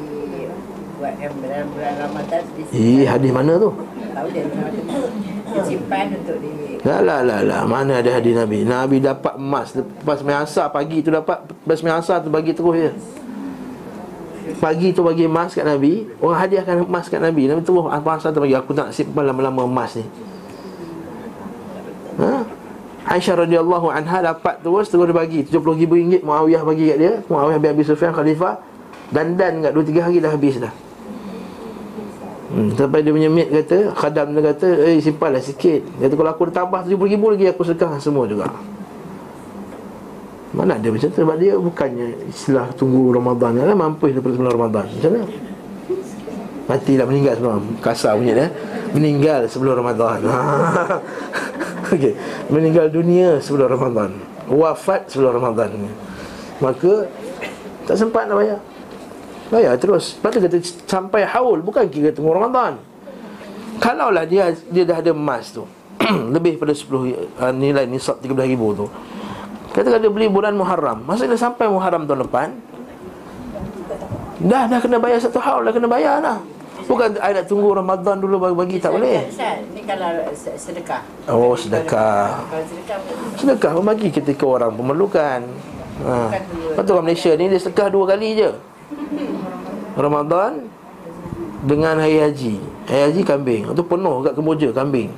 B: buat yang dalam bulan Ramadan.
A: Eh hadis mana tu?
B: Tahu dia Dia simpan untuk di
A: Lah lah lah lah Mana ada hadis Nabi? Nabi dapat emas Lepas asar pagi tu dapat Lepas asar tu bagi terus je Pagi tu bagi emas kat Nabi Orang hadiahkan emas kat Nabi Nabi terus apa asar tu bagi Aku tak simpan lama-lama emas ni ha? Aisyah radhiyallahu anha dapat terus terus dia bagi. 70 ribu ringgit Muawiyah bagi kat dia. Muawiyah bin Abi Sufyan khalifah Dan-dan kat 2-3 hari dah habis dah. Hmm, sampai dia punya mate kata Khadam dia kata Eh simpanlah sikit. Dia kata kalau aku tambah 70 ribu lagi Aku sedekahkan semua juga. Mana ada macam tu? Sebab dia bukannya Istilah tunggu Ramadan Kan mampus daripada sebelum Ramadan. Macam mana? Mati dah meninggal sebelum Kasar punya dia Meninggal sebelum Ramadan Okey. Meninggal dunia sebelum Ramadan. Wafat sebelum Ramadan Maka Tak sempat nak bayar. Bayar terus. Lepas kata sampai haul. Bukan kira tunggu Ramadan. Kalaulah dia dia dah ada emas tu. Lebih pada 10 uh, nilai nisab 13 ribu tu. Katakan dia beli bulan Muharram. Maksudnya sampai Muharram tahun depan Dah dah kena bayar satu haul. Dah kena bayar lah Bukan I nak tunggu Ramadan dulu bagi-bagi Tak boleh.
B: Ustaz, ni kalau se- sedekah.
A: Oh sedekah.
B: Sedekah
A: membagi ketika orang memerlukan. Ha. Lepas tu orang Malaysia ni Dia sedekah dua kali je. Ramadan Dengan Hari Haji. Hari Haji kambing. Itu penuh kat Kemboja kambing.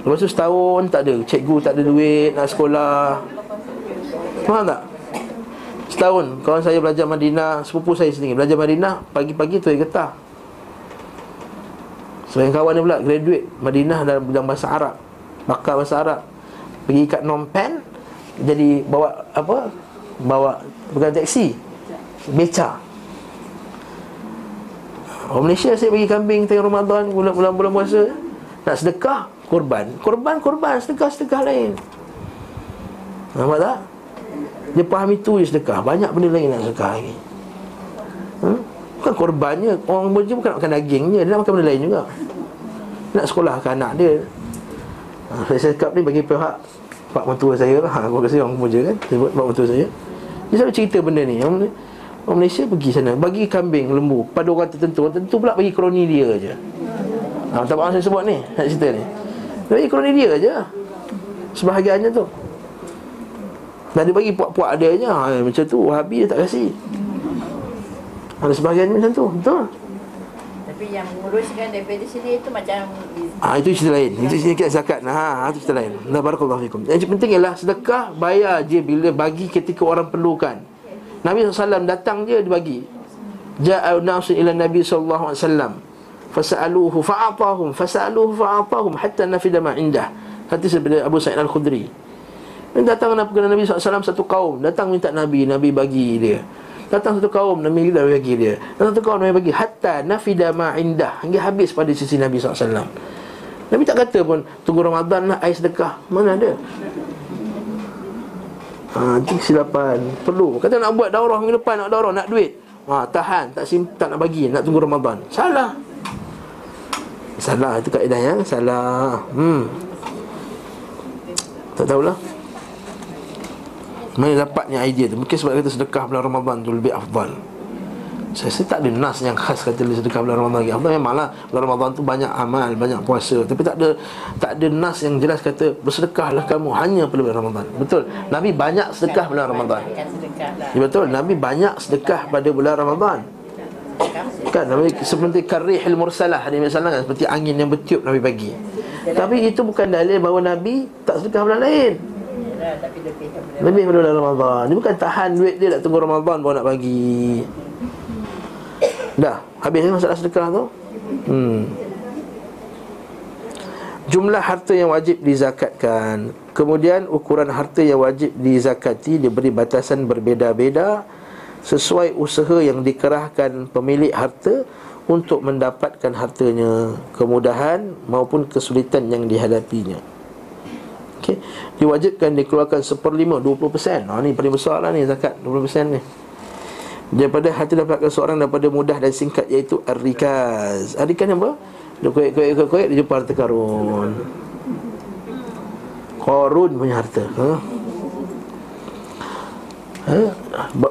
A: Lepas tu setahun tak ada. Cikgu tak ada duit nak sekolah. Faham tak? Setahun. Kawan saya belajar Madinah Sepupu saya sendiri Belajar Madinah Pagi-pagi tu dia getah Sebagian kawan dia pula Graduate Madinah dalam bidang bahasa Arab. Bakar bahasa Arab. Pergi kat Phnom Penh Jadi bawa Apa? Bawa Bukan taksi Beca. Orang Malaysia saya bagi kambing Tengah Ramadan Bulan-bulan puasa. Nak sedekah Korban. Korban, korban. Sedekah-sedekah lain. Nampak tak? Dia faham itu je sedekah. Banyak benda lain nak sedekah lagi. Hmm? Bukan korbannya. Orang Malaysia bukan nak makan dagingnya. Dia nak makan benda lain juga. Nak sekolahkan anak dia. Ha, Saya cakap ni bagi pihak Pak mentua saya lah. Aku rasa orang Malaysia kan Sebut pak mentua saya. Dia selalu cerita benda ni. Orang Malaysia pergi sana Bagi kambing, lembu Pada orang tertentu. Orang tertentu pula bagi kroni dia je. Ha, Tak apa saya sebut ni Nak cerita ni. Dia bagi kroni dia je. Sebahagiannya tu. Dan dia bagi puak-puak dia je. Ha, Macam tu Wahabi dia tak kasih Ada sebahagian macam tu Betul
B: Tapi yang menguruskan daripada sini itu macam
A: Ah itu cerita lain. Itu cerita zakat. Ha, itu cerita lain. Nah barakallahu fikum. Yang penting ialah sedekah bayar je bila bagi ketika orang perlukan. Nabi SAW datang je dia bagi. Ja'a nasu ila Nabi sallallahu alaihi wasallam. Fasa'aluhu fa'atahum fasa'aluhu fa'atahum hatta nafida ma indah. Hadis daripada Abu Sa'id Al-Khudri. Dan datang kepada Nabi SAW satu kaum Datang minta Nabi Nabi bagi dia Datang satu kaum Nabi dah bagi dia. Datang satu kaum Nabi bagi Hatta nafida ma indah. Hingga habis pada sisi Nabi SAW Nabi tak kata pun Tunggu Ramadan lah air sedekah. Mana ada? Ha, itu kesilapan Perlu. Kata nak buat daurah minggu depan Nak daurah, nak duit. Ha, Tahan, tak sim, tak nak bagi Nak tunggu Ramadan. Salah. Salah, itu kaedah yang Salah. Hmm. Tak tahulah Mana dapatnya idea tu Mungkin sebab kata sedekah bulan Ramadan tu lebih afdal saya rasa tak ada nas yang khas kata sedekah bulan Ramadan lagi. Afdal memanglah bulan Ramadan tu banyak amal, banyak puasa. Tapi tak ada tak ada nas yang jelas kata bersedekahlah kamu hanya pada bulan Ramadan. Betul. Nabi banyak sedekah bulan Ramadan.
B: Kan lah.
A: Ya betul. Nabi banyak sedekah pada bulan Ramadan. Kan Nabi seperti karihil mursalah Nabi SAW kan Seperti angin yang bertiup Nabi bagi Tapi itu bukan dalil bahawa Nabi Tak sedekah bulan lain
B: lebih daripada
A: Ramadan. Dia bukan tahan duit dia Nak tunggu Ramadan baru nak bagi. Dah Habis masalah sedekah tu? Hmm. Jumlah harta yang wajib dizakatkan. Kemudian ukuran harta yang wajib dizakati Diberi batasan berbeza-beza Sesuai usaha yang dikerahkan pemilik harta Untuk mendapatkan hartanya. Kemudahan maupun kesulitan yang dihadapinya Okay. Diwajibkan dikeluarkan seperlima 20% ha, Ni paling besar lah ni zakat 20% ni Daripada harta dapatkan seorang daripada mudah dan singkat Iaitu Ar-Rikaz Ar-Rikaz apa? Dia koyak-koyak-koyak Dia jumpa harta karun Korun punya harta ha? Ha?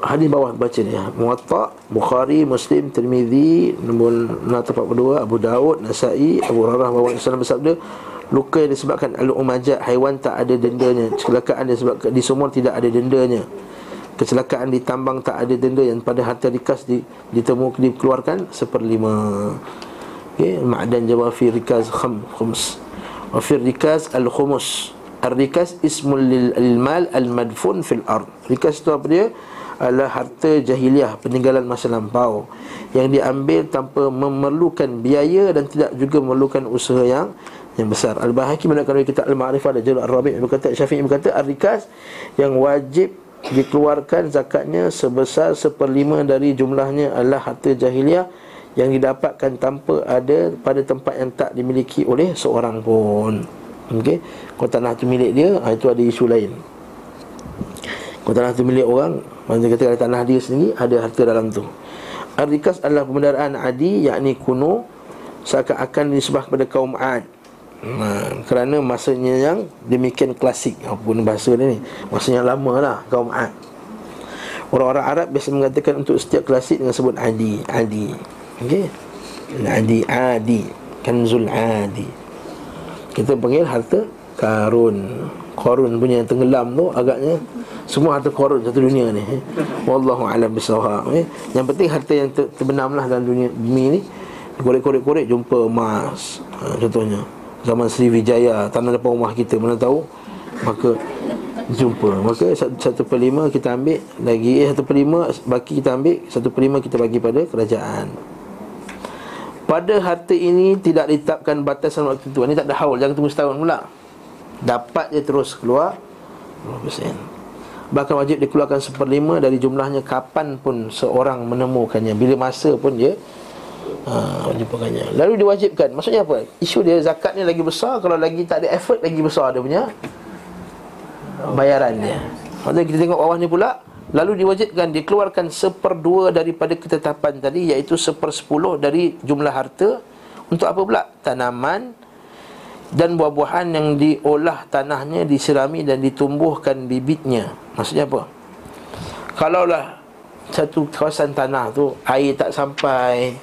A: Hadis bawah baca ni ya. Muwatta Bukhari, Muslim, Tirmizi Nombor 642 Abu Daud, Nasai Abu Hurairah bahawa Islam bersabda Luka yang disebabkan al-umajat Haiwan tak ada dendanya. Kecelakaan disebabkan di sumur tidak ada dendanya. Kecelakaan di tambang tak ada denda Yang pada harta rikas di, ditemu dikeluarkan Seperlima. Okay. Ma'dan jawafi rikaz kham, khums Wafir rikaz al-khumus. Ar-rikas ismul lil lil mal al-madfun fil ard. Rikas itu apa dia? Adalah harta jahiliah Peninggalan masa lampau Yang diambil tanpa memerlukan biaya Dan tidak juga memerlukan usaha yang yang besar Al-Bahaki menakkan dari kitab Al-Ma'rifah dan Jalul Ar-Rabi' berkata Syafi'i berkata Ar-Rikas yang wajib dikeluarkan zakatnya sebesar seperlima dari jumlahnya adalah harta jahiliah yang didapatkan tanpa ada pada tempat yang tak dimiliki oleh seorang pun. Okey. Kalau tanah tu milik dia, ha, itu ada isu lain. Kalau tanah tu milik orang, maksudnya kata tanah dia sendiri ada harta dalam tu. Ar-Rikas adalah pembendaraan adi yakni kuno seakan-akan disebah kepada kaum Ad Ha, kerana masanya yang demikian klasik apa pun bahasa dia ni. Masanya lama lah kaum Ad. Orang-orang Arab biasa mengatakan untuk setiap klasik dengan sebut adi adi. Okey? Adi adi. Kanzul adi. Kita panggil harta karun. Korun punya yang tenggelam tu agaknya semua harta korun satu dunia ni. Wallahu alam bisawab eh. yang penting harta yang ter- terbenamlah dalam dunia bumi ni. Korek-korek-korek jumpa emas ha, contohnya zaman Sriwijaya tanah depan rumah kita mana tahu? Maka jumpa. Maka satu, per lima kita ambil lagi eh satu per lima baki kita ambil satu per lima kita bagi pada kerajaan. Pada harta ini tidak ditetapkan batasan waktu itu ini tak ada haul jangan tunggu setahun pula. Dapat dia terus keluar. 20% bahkan wajib dikeluarkan seperlima dari jumlahnya kapan pun seorang menemukannya. Bila masa pun dia Ha, jumpakannya. Lalu diwajibkan. Maksudnya apa? Isu dia zakat ni lagi besar kalau lagi tak ada effort lagi besar dia punya bayaran dia. Maksudnya kita tengok bawah ni pula Lalu diwajibkan dikeluarkan seperdua daripada ketetapan tadi Iaitu sepersepuluh dari jumlah harta Untuk apa pula? Tanaman dan buah-buahan yang diolah tanahnya Disirami dan ditumbuhkan bibitnya Maksudnya apa? Kalaulah satu kawasan tanah tu Air tak sampai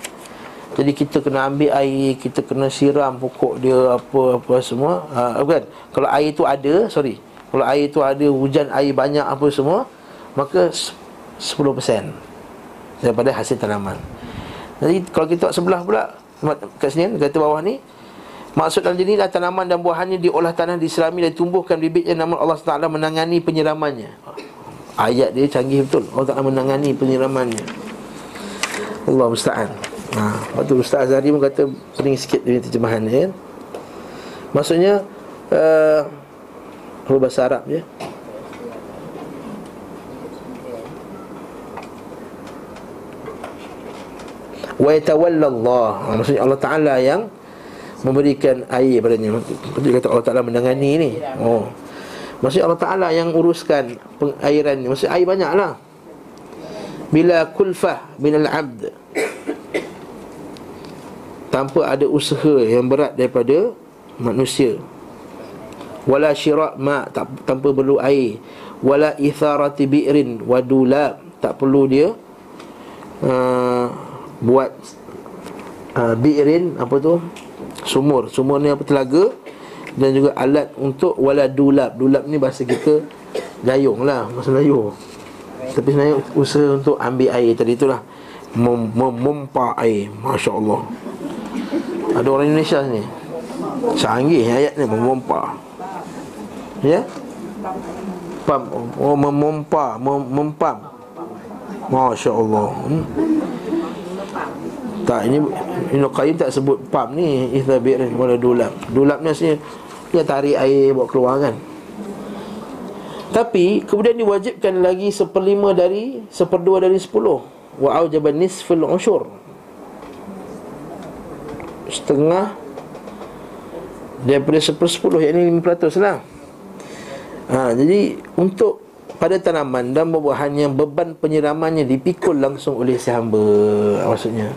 A: jadi kita kena ambil air, kita kena siram pokok dia apa-apa semua. Ha, kan? Kalau air tu ada, sorry. Kalau air tu ada hujan air banyak apa semua, maka 10% daripada hasil tanaman. Jadi kalau kita tengok sebelah pula kat sini kata bawah ni Maksud dalam jenis tanaman dan buahannya diolah tanah diserami dan tumbuhkan bibitnya namun Allah Taala menangani penyiramannya. Ayat dia canggih betul. Allah Taala menangani penyiramannya. Allah musta'an. Ha, waktu Ustaz Azhari pun kata pening sikit dia terjemahan ni kan. Maksudnya uh, bahasa Arab je. Wa yatawalla Allah. Ha, Maksudnya Allah Ta'ala yang Memberikan air padanya. Betul kata Allah Ta'ala menangani ni. Oh. Maksudnya Allah Ta'ala yang uruskan Pengairan ni. Maksudnya air banyak lah Bila kulfah Minal abd Tanpa ada usaha yang berat daripada Manusia. Wala syirak ma' tak, Tanpa perlu air. Wala itharati bi'rin Wadulab Tak perlu dia uh, Buat uh, Bi'rin Apa tu? Sumur. Sumur ni apa telaga. Dan juga alat untuk Wala dulab. Dulab ni bahasa kita Gayung lah. Bahasa Melayu. Tapi sebenarnya usaha untuk ambil air tadi itulah Mem- Memompa air. Masya Allah Ada orang Indonesia ni. Canggih ayat ni Memompa Ya? Pam Oh memompa mem- Mempam. Masya Allah hmm? Tak ini Ibn Qayyim tak sebut pam ni Ithabirin wala dulab. Dulab ni asalnya Dia tarik air bawa keluar kan? Tapi Kemudian diwajibkan lagi Seperlima dari Seperdua dari sepuluh. Wa aujaban nisfil usyur Setengah Daripada sepersepuluh Yang ini lima peratus lah. Ha, Jadi Untuk pada tanaman dan buah-buahan yang beban penyiramannya dipikul langsung oleh si hamba maksudnya.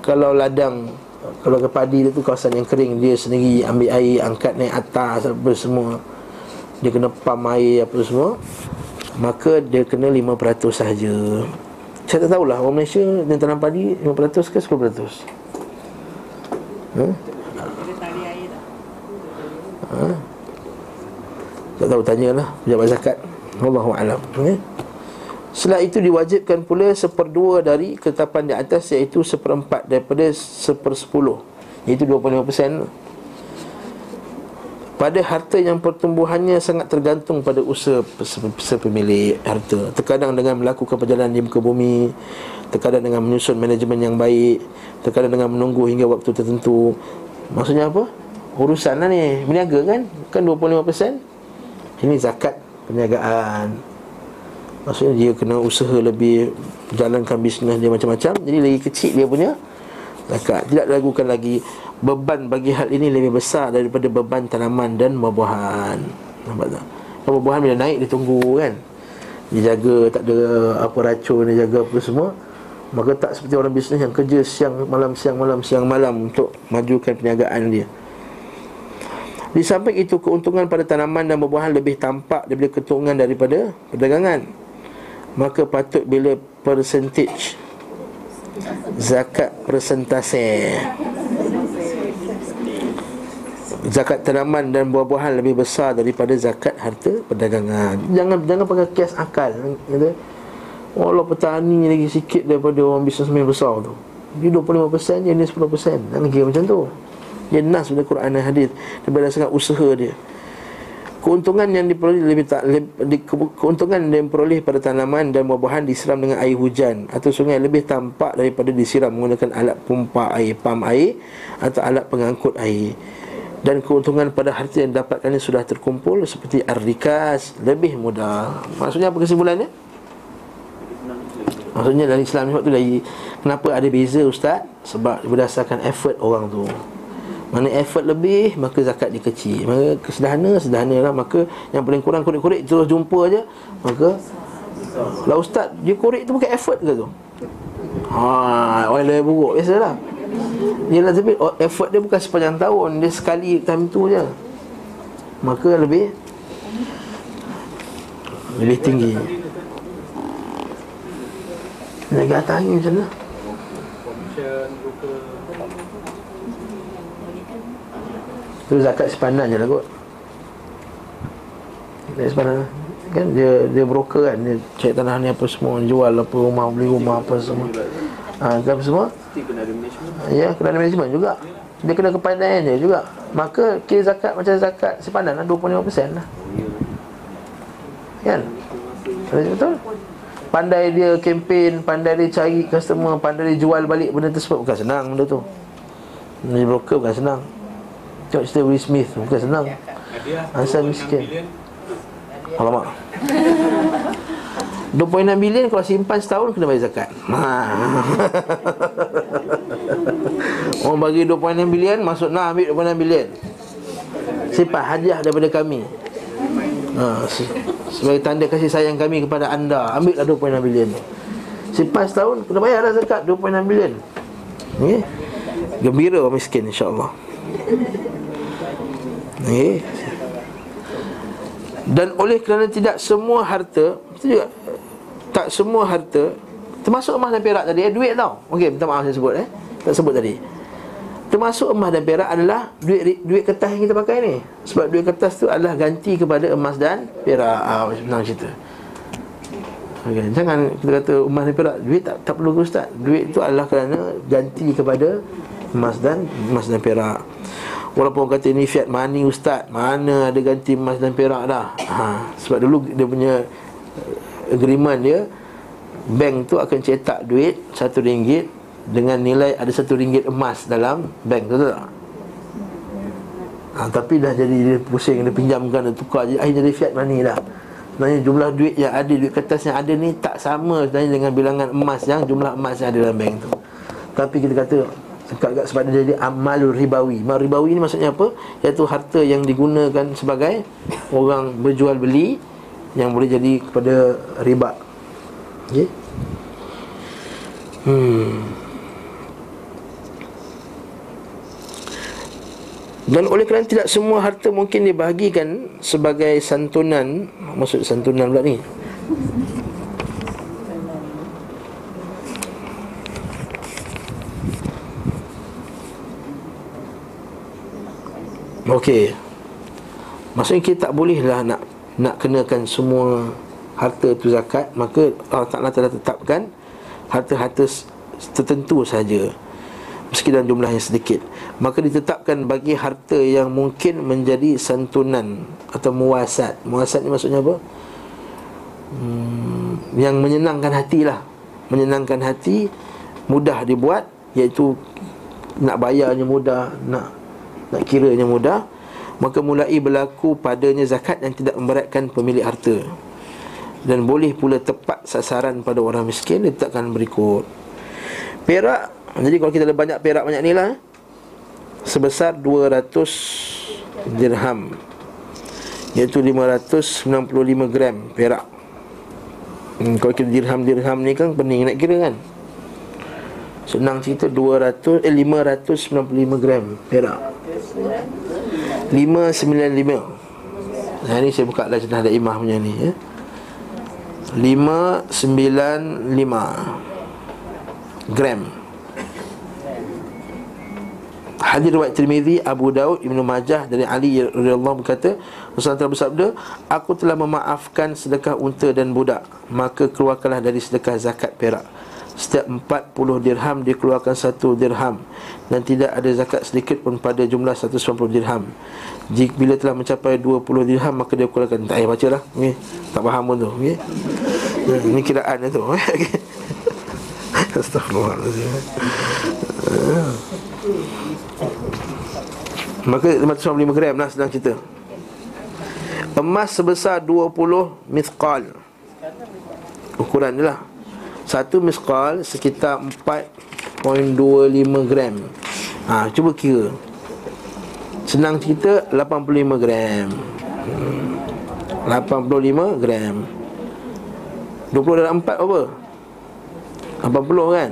A: Kalau ladang kalau ke padi tu kawasan yang kering dia sendiri ambil air angkat naik atas apa semua. Dia kena pam air apa semua. Maka dia kena 5% sahaja saya tak tahulah orang Malaysia yang tanam padi 5% ke 10% ha? Ha? tak tahu tanyalah pejabat zakat Wallahu alam okay? Setelah itu diwajibkan pula seperdua dari ketetapan di atas iaitu seperempat daripada sepersepuluh Iaitu 25% pada harta yang pertumbuhannya sangat tergantung pada usaha pemilik harta. Terkadang dengan melakukan perjalanan di muka bumi Terkadang dengan menyusun manajemen yang baik Terkadang dengan menunggu hingga waktu tertentu. Maksudnya apa? Urusan lah ni, berniaga kan? Kan 25% Ini zakat perniagaan. Maksudnya dia kena usaha lebih Jalankan bisnes dia macam-macam. Jadi lagi kecil dia punya Zakat. Tidak diragukan lagi Beban bagi hal ini lebih besar Daripada beban tanaman dan buah-buahan Nampak tak? Buah-buahan bila naik dia tunggu kan Dia jaga tak ada apa racun Dia jaga apa semua Maka tak seperti orang bisnes yang kerja siang malam siang malam siang malam Untuk majukan perniagaan dia di samping itu keuntungan pada tanaman dan buah-buahan lebih tampak daripada keuntungan daripada perdagangan. Maka patut bila percentage zakat persentase zakat tanaman dan buah-buahan lebih besar daripada zakat harta perdagangan. Jangan jangan pakai kias akal kata. Walau petani lagi sikit daripada orang bisnesmen besar tu. Dia 25%, dia ni 10%. Jangan kira macam tu. Dia nas pada Quran dan hadis Dia berdasarkan usaha dia Keuntungan yang diperoleh lebih tak keuntungan yang diperoleh pada tanaman dan buah-buahan disiram dengan air hujan atau sungai lebih tampak daripada disiram menggunakan alat pompa air, pam air atau alat pengangkut air. Dan keuntungan pada harta yang dapatkannya sudah terkumpul seperti ar-rikas lebih mudah. Maksudnya apa kesimpulannya? Maksudnya dalam Islam sebab tu lagi kenapa ada beza ustaz? Sebab berdasarkan effort orang tu. Mana effort lebih Maka zakat dia kecil Maka kesederhana Sederhana lah Maka yang paling kurang korek-korek Terus jumpa aja Maka Lah ustaz Dia korek tu bukan effort ke tu Orang lain buruk Biasalah Yelah tapi oh, Effort dia bukan sepanjang tahun Dia sekali time tu je. Maka lebih Lebih tinggi. Negara atas angin macam mana? Tu zakat sepanan je lah kot. Zakat sepanan Kan dia dia broker kan Dia cek tanah ni apa semua Jual apa rumah Beli rumah apa semua ha, Kan semua? Ya kena ada management juga. Dia kena kepandaian dia juga. Maka kira zakat macam zakat sepanan lah 25% lah. Kan? Betul Pandai dia kempen Pandai dia cari customer Pandai dia jual balik benda tersebut. Bukan senang benda tu. Menjadi broker bukan senang. Tengok cerita Will Smith Bukan senang. Asal miskin. Alamak 2.6 bilion kalau simpan setahun kena bayar zakat. Ha. Orang bagi 2.6 bilion masuk nak ambil 2.6 bilion. Simpan hadiah daripada kami. Ha, se- sebagai tanda kasih sayang kami kepada anda, ambillah 2.6 bilion. Simpan setahun kena bayar lah zakat 2.6 bilion. Okey. Gembira orang miskin insya-Allah. Okey. Dan oleh kerana tidak semua harta Itu juga Tak semua harta Termasuk emas dan perak tadi eh, Duit tau. Okey minta maaf saya sebut eh. Tak sebut tadi. Termasuk emas dan perak adalah Duit duit kertas yang kita pakai ni. Sebab duit kertas tu adalah ganti kepada emas dan perak. Ah, Senang cerita. Okay. Jangan kita kata emas dan perak Duit tak, tak perlu ke ustaz? Duit tu adalah kerana ganti kepada Emas dan emas dan perak. Walaupun kata ni fiat money ustaz. Mana ada ganti emas dan perak dah? Ha, Sebab dulu dia punya Agreement dia Bank tu akan cetak duit Satu ringgit Dengan nilai ada satu ringgit emas dalam bank tu tak? Ha, tapi dah jadi dia pusing Dia pinjamkan, dia tukar je Akhirnya jadi fiat money dah Sebenarnya jumlah duit yang ada Duit kertas yang ada ni tak sama sebenarnya Dengan bilangan emas yang jumlah emas yang ada dalam bank tu Tapi kita kata Agak sebab dia jadi amalul ribawi Amal ribawi ni maksudnya apa? Iaitu harta yang digunakan sebagai Orang berjual beli Yang boleh jadi kepada riba okay? Hmm Dan oleh kerana tidak semua harta mungkin dibahagikan sebagai santunan Maksud santunan pula ni Okey. Maksudnya kita tak bolehlah nak nak kenakan semua harta tu zakat, maka Allah Taala telah tetapkan harta-harta tertentu saja. Meski dalam jumlah yang sedikit Maka ditetapkan bagi harta yang mungkin menjadi santunan Atau muasat Muasat ni maksudnya apa? Hmm, yang menyenangkan hati lah Menyenangkan hati Mudah dibuat Iaitu Nak bayarnya mudah Nak nak kiranya mudah Maka mulai berlaku padanya zakat yang tidak memberatkan pemilik harta. Dan boleh pula tepat sasaran pada orang miskin Ditetapkan berikut. Perak Jadi kalau kita ada banyak perak banyak ni lah Sebesar 200 dirham Iaitu 595 gram perak. Hmm, Kalau kita dirham-dirham ni kan pening nak kira kan? Senang cerita 200 eh 595 gram perak 595 Nah ni saya buka lah cerita ada imah punya ni ya. 595 gram Hadis riwayat Tirmizi, Abu Daud, Ibnu Majah dari Ali radhiyallahu berkata, Rasulullah telah bersabda, "Aku telah memaafkan sedekah unta dan budak, maka keluarkanlah dari sedekah zakat perak. Setiap 40 dirham dikeluarkan satu dirham dan tidak ada zakat sedikit pun pada jumlah 190 dirham. Jika bila telah mencapai 20 dirham maka dia keluarkan. Tak payah bacalah. Okey. Tak faham pun tu. Okey. Ini kiraan dia tu. Okey. Astagfirullahalazim. Maka 595 gram lah sedang cerita Emas sebesar 20 mithqal Ukuran dia lah Satu mithqal sekitar 4.25 gram ha, Cuba kira Senang cerita 85 gram hmm. 85 gram 20 dalam 4 apa? 80 kan?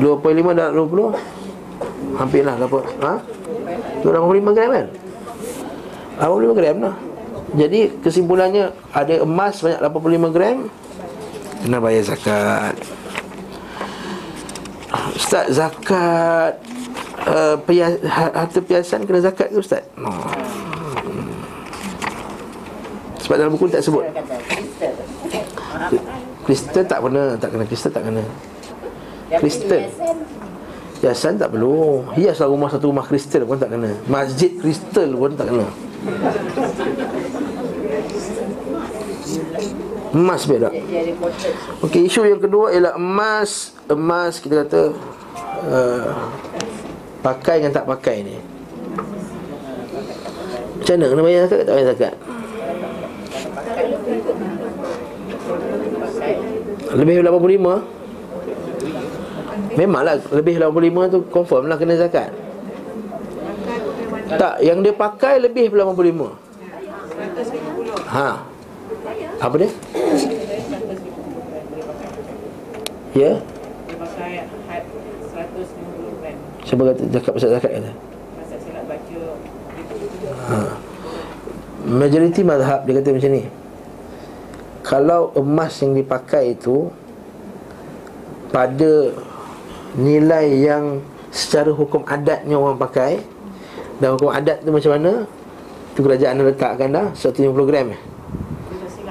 A: 25 dalam 20 Hampirlah dapat ha? 85 gram kan 85 gram lah Jadi kesimpulannya Ada emas banyak 85 gram Kena bayar zakat Ustaz zakat uh, Harta piasan kena zakat ke Ustaz? Oh. Sebab dalam buku tak sebut. Kristen tak kena Tak kena Kristen tak kena Kristen Hiasan tak perlu Hiaslah rumah satu rumah kristal pun tak kena Masjid kristal pun tak kena Emas beda. Okey, isu yang kedua ialah emas Emas kita kata uh, Pakai dengan tak pakai ni Macam mana kena bayar zakat ke tak bayar zakat? Lebih 85 Memanglah lebih 85 tu confirm lah kena zakat? Tak, yang dia pakai lebih 85
C: 150.
A: Ha Apa dia? Ya?
B: Dia pakai had 150 gram
A: Siapa kata zakat pasal zakat kata? Ha. Majoriti mazhab dia kata macam ni Kalau emas yang dipakai itu Pada nilai yang secara hukum adatnya orang pakai Dan hukum adat tu macam mana Itu kerajaan letakkan dah 150 gram eh?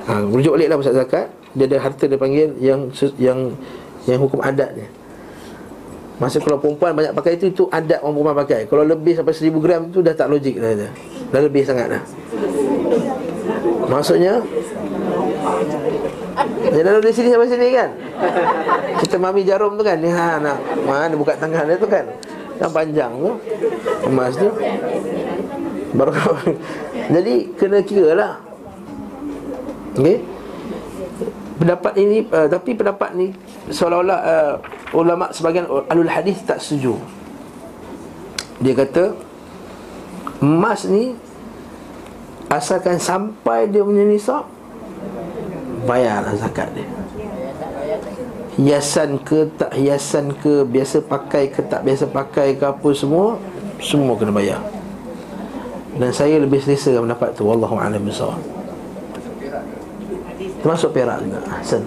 A: Ha, Rujuk balik lah pasal zakat. Dia ada harta dia panggil yang yang yang hukum adat dia Masa kalau perempuan banyak pakai itu Itu adat orang perempuan pakai. Kalau lebih sampai 1000 gram tu dah tak logik dah dia. Dah lebih sangat dah. Maksudnya Dia dah dari sini sampai sini kan? Kita mami jarum tu kan? Ni ha nak Mana buka tangan dia tu kan? Yang panjang tu Emas tu. Baru Jadi kena kira lah Okey. Pendapat ini uh, Tapi pendapat ni Seolah-olah uh, Ulama sebagian Alul hadis tak setuju. Dia kata Emas ni Asalkan sampai dia punya nisab Bayarlah zakat dia. Hiasan ke tak hiasan ke Biasa pakai ke tak biasa pakai ke apa semua Semua kena bayar. Dan saya lebih selesa pendapat tu. Wallahu'alam bisawab Termasuk perak juga Hasan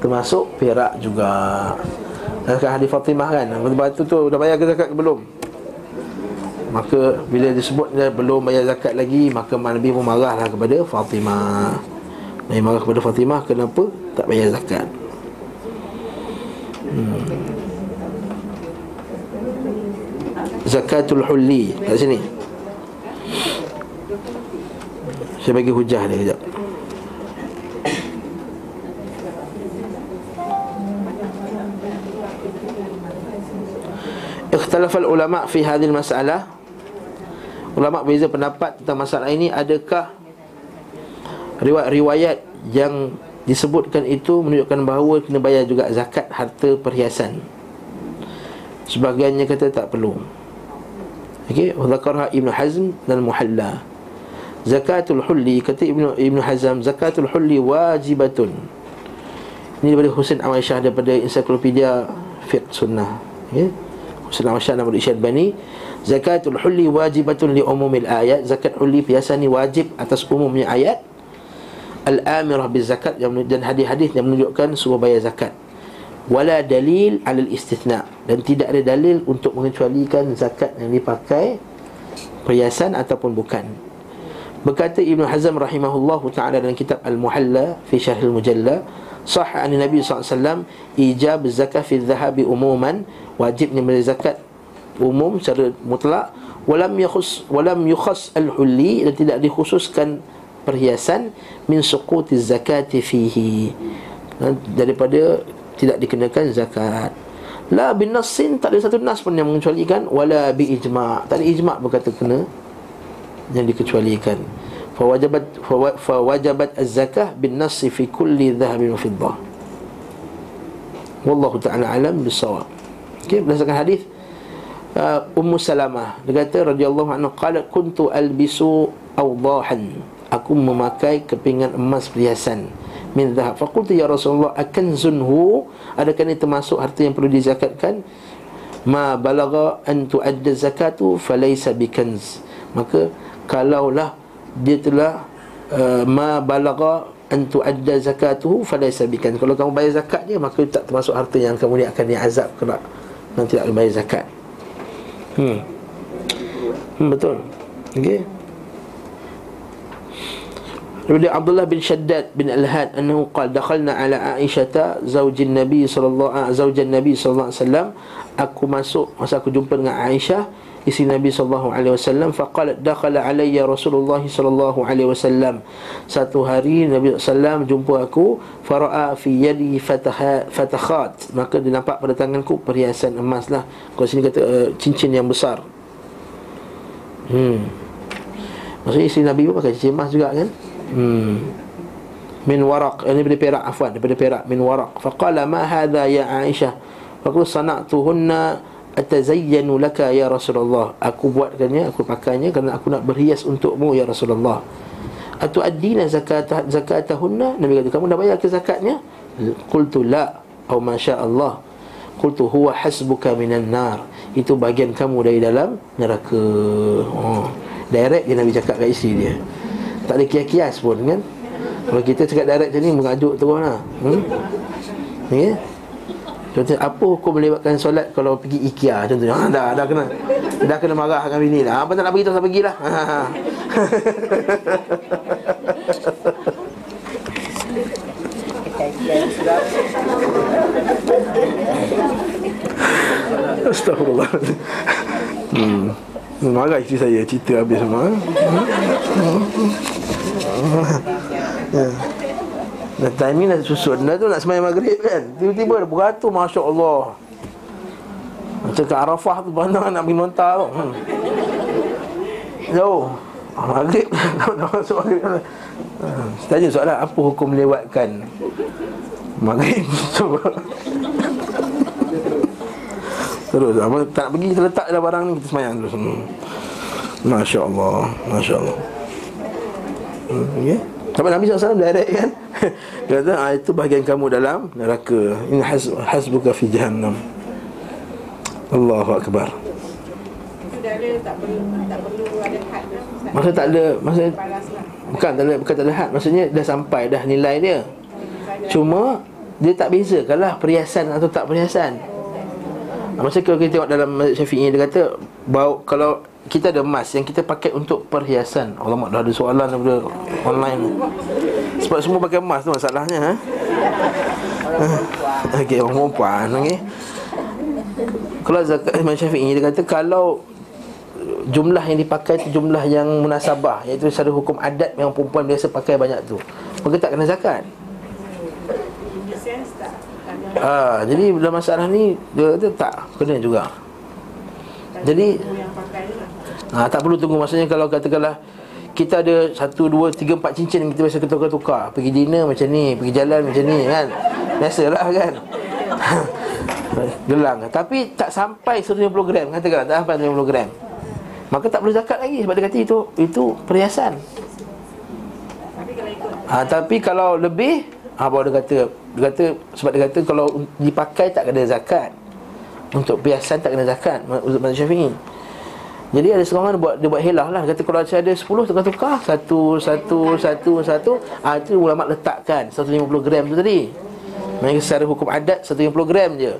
A: Termasuk perak juga. Zakat hadis Fatimah kan? Lepas tu tu dah bayar ke zakat ke belum? Maka bila disebut dia belum bayar zakat lagi Maka Nabi pun marahlah kepada Fatimah. Nabi marah kepada Fatimah Kenapa tak bayar zakat? Hmm. Zakatul Hulli Kat sini. Saya bagi hujah dia kejap ikhtilafal ulama fi hadhil masalah. Ulama beza pendapat tentang masalah ini. Adakah riwayat-riwayat yang disebutkan itu menunjukkan bahawa kena bayar juga zakat harta perhiasan? Sebagiannya kata tak perlu. Okey zakarha Ibn hazm dan muhalla. Zakatul hulli kata Ibn, Ibn hazm zakatul hulli wajibatun. Ini daripada Husin Amal Syah daripada Encyclopedia fiqh sunnah. Okay? Sunnah Masyad Nabi Isyad Bani. Zakatul hulli wajibatun li umumil ayat. Zakat hulli biasa ni wajib atas umumnya ayat. Al-amirah bil zakat Dan hadis-hadis yang menunjukkan suruh bayar zakat. Wala dalil alal istithna. Dan tidak ada dalil untuk mengecualikan zakat yang dipakai Perhiasan ataupun bukan. Berkata Ibn Hazm rahimahullahu ta'ala dalam kitab Al-Muhalla Fi Syarhil Mujalla Sah an Nabi SAW Ijab zakat fi zahabi umuman Wajibnya memberi zakat umum secara mutlak. Walam yakhus Walam yukhas al-hulli Dan tidak dikhususkan perhiasan Min suquti zakati fihi. Daripada tidak dikenakan zakat. La bin nasin Tak ada satu nas pun yang mengecualikan. Wala bi ijma' Tak ada ijma' berkata kena Yang dikecualikan. Fawajabat fawajabat az-zakah bin nass fi kulli dhahabin wa fiddah. Wallahu ta'ala alam bisawab. Okey, berdasarkan hadis uh, Ummu Salamah dia kata radhiyallahu anha qalat kuntu albisu awdahan. Aku memakai kepingan emas perhiasan min dhahab. Faqultu ya Rasulullah akanzunhu? Adakah ini termasuk harta yang perlu dizakatkan? Ma balagha an tu'adda zakatu falaysa bikanz. Maka kalaulah dia telah uh, ma balagha an tuadda zakatuhu falaysa bikan kalau kamu bayar zakat dia maka tak termasuk harta yang kamu ni akan diazab kelak dan tidak bayar zakat. Hmm, hmm betul. Okey. Daripada Abdullah bin Shaddad bin Al-Had annahu qala dakhalna ala Aisyah zaujin Nabi sallallahu zaujan Nabi sallallahu alaihi wasallam. Aku masuk masa aku jumpa dengan Aisyah isi Nabi sallallahu alaihi wasallam faqalat dakhala alayya Rasulullah sallallahu alaihi wasallam. Satu hari Nabi sallam jumpa aku faraa fi yadi fataha fatakhat. Maka dia nampak pada tanganku perhiasan emas lah. Kalau sini kata uh, cincin yang besar. Hmm. Maksudnya isi Nabi pun pakai cincin emas juga kan? Hmm. Min waraq. Ini daripada perak afwan daripada perak. Min waraq. Faqala ma hadha ya aisyah? Faqul sana'tuhunna atazayyanu laka ya rasulullah. Aku buatkannya aku pakainya kerana aku nak berhias untukmu ya rasulullah. Atu adina zakat zakatahunna? Nabi kata kamu dah bayar ke zakatnya? Qultu la. Au masya Allah qultu huwa hasbuka minan nar. Itu bagian kamu dari dalam neraka. Oh. direct je nabi cakap kat isteri dia. Tak ada kias-kias pun kan? Kalau kita cakap direct macam ni mengajuk terus lah. Hmm? ya Contoh apa hukum melewatkan solat kalau pergi IKEA contohnya. Ha, dah dah kena dah kena marah dengan bini dah. Apa tak nak pergi tak pergilah. Ha, ha. Astagfirullah. Hmm. Marah isteri saya cerita habis semua. Hmm. Dan time ni nak susun. Dah tu nak semayang maghrib kan? Tiba-tiba ada beratur Masya Allah Macam ke Arafah tu Pandang nak pergi nontar tu. Hmm. Jauh. Ah, Maghrib. Dah masuk maghrib. Hmm. Tanya soalan Apa hukum melewatkan Maghrib. Terus apa, Tak nak pergi Kita letak dah barang ni Kita semayang terus. Hmm. Masya Allah Masya Allah hmm, okay? Sampai Nabi SAW direct kan Dia kata ah, itu bahagian kamu dalam neraka. Ini has, hasbuka fi jahannam. Allahu Akbar.
C: Dalil tak perlu tak perlu ada had. Ustaz.
A: Maksud tak ada Maksudnya
C: lah.
A: Bukan tak ada, bukan tak ada had. Maksudnya dah sampai dah nilai dia. Cuma Dia tak beza Kalau perhiasan atau tak perhiasan. Maksudnya kalau kita tengok dalam Mazhab Syafi'i Dia kata bau, Kalau kita ada emas yang kita pakai untuk perhiasan. Alamak dah ada soalan daripada online Sebab semua pakai emas tu masalahnya ha? Okey, orang perempuan okay. Kalau zakat Imam Syafi'i Dia kata kalau Jumlah yang dipakai tu jumlah yang munasabah Iaitu secara hukum adat yang perempuan biasa pakai banyak tu Maka tak kena zakat Ah, jadi dalam masalah ni dia kata tak kena juga. Jadi
C: lah.
A: ha, tak perlu tunggu maksudnya kalau katakanlah kita ada satu, dua, tiga, empat cincin yang kita biasa tukar-tukar. Pergi dinner macam ni, pergi jalan macam ni kan? Biasalah kan? Gelang. Tapi tak sampai 150 gram. Katakanlah tak sampai 150 gram. Maka tak perlu zakat lagi Sebab dia kata itu itu perhiasan. Ha, Tapi kalau lebih ha, Baru dia kata Dia kata Sebab dia kata kalau dipakai tak kena zakat. Untuk perhiasan tak kena zakat Menurut Mazhab Syafi'i jadi ada seorang buat dia buat helah lah. Kata kalau ada 10 tukar-tukar Satu, satu, satu, satu. Ah, Itu ulama letakkan 150 gram tu tadi. Mereka secara hukum adat 150 gram je.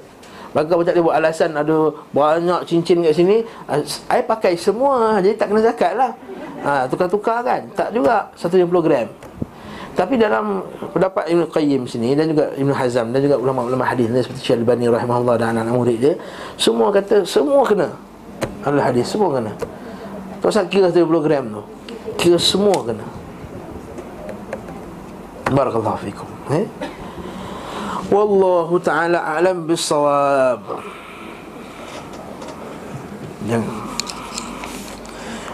A: Maka macam dia buat alasan Ada banyak cincin kat sini Saya pakai semua. Jadi tak kena zakat lah. Ha, Tukar-tukar kan? Tak juga 150 gram. Tapi dalam pendapat Ibn Qayyim sini dan juga Ibn Hazam dan juga ulama-ulama hadis seperti Syekh Al-Bani rahimahullah dan anak-anak murid dia semua kata semua kena Al hadis semua kena Tak usah kira 70 gram tu Kira semua kena Barakallahu fikum eh? Wallahu ta'ala alam bisawab Jangan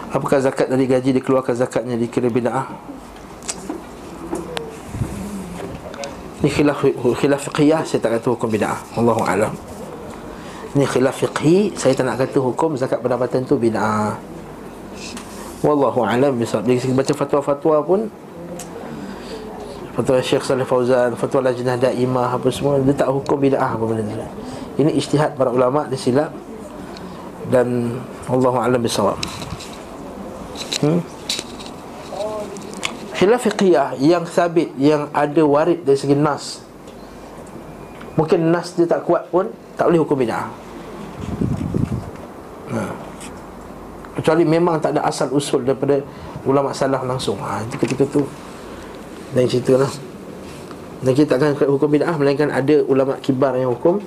A: Apakah zakat dari gaji dikeluarkan zakatnya dikira bid'ah? Ini khilaf khilaf fiqhiyah saya tak kata hukum bid'ah. Wallahu a'lam. Ini khilaf fiqhi. Saya tak nak kata hukum zakat pendapatan tu bid'ah. Wallahu alam misal kita baca fatwa-fatwa pun Fatwa Syekh Salih Fauzan Fatwa Lajnah Daimah Apa semua Dia tak hukum bid'ah apa benda tu. Ini ijtihad para ulama' Dia silap. Dan Wallahu alam bisawab hmm? Khilaf fiqhiyah yang sabit Yang ada warid dari segi nas. Mungkin nas dia tak kuat pun Tak boleh hukum bid'ah. Ha. Kecuali memang tak ada asal usul daripada ulama salaf langsung. Ha, Itu ketika tu. Dan cerita lah. Dan kita takkan hukum bid'ah Melainkan ada ulama kibar yang hukum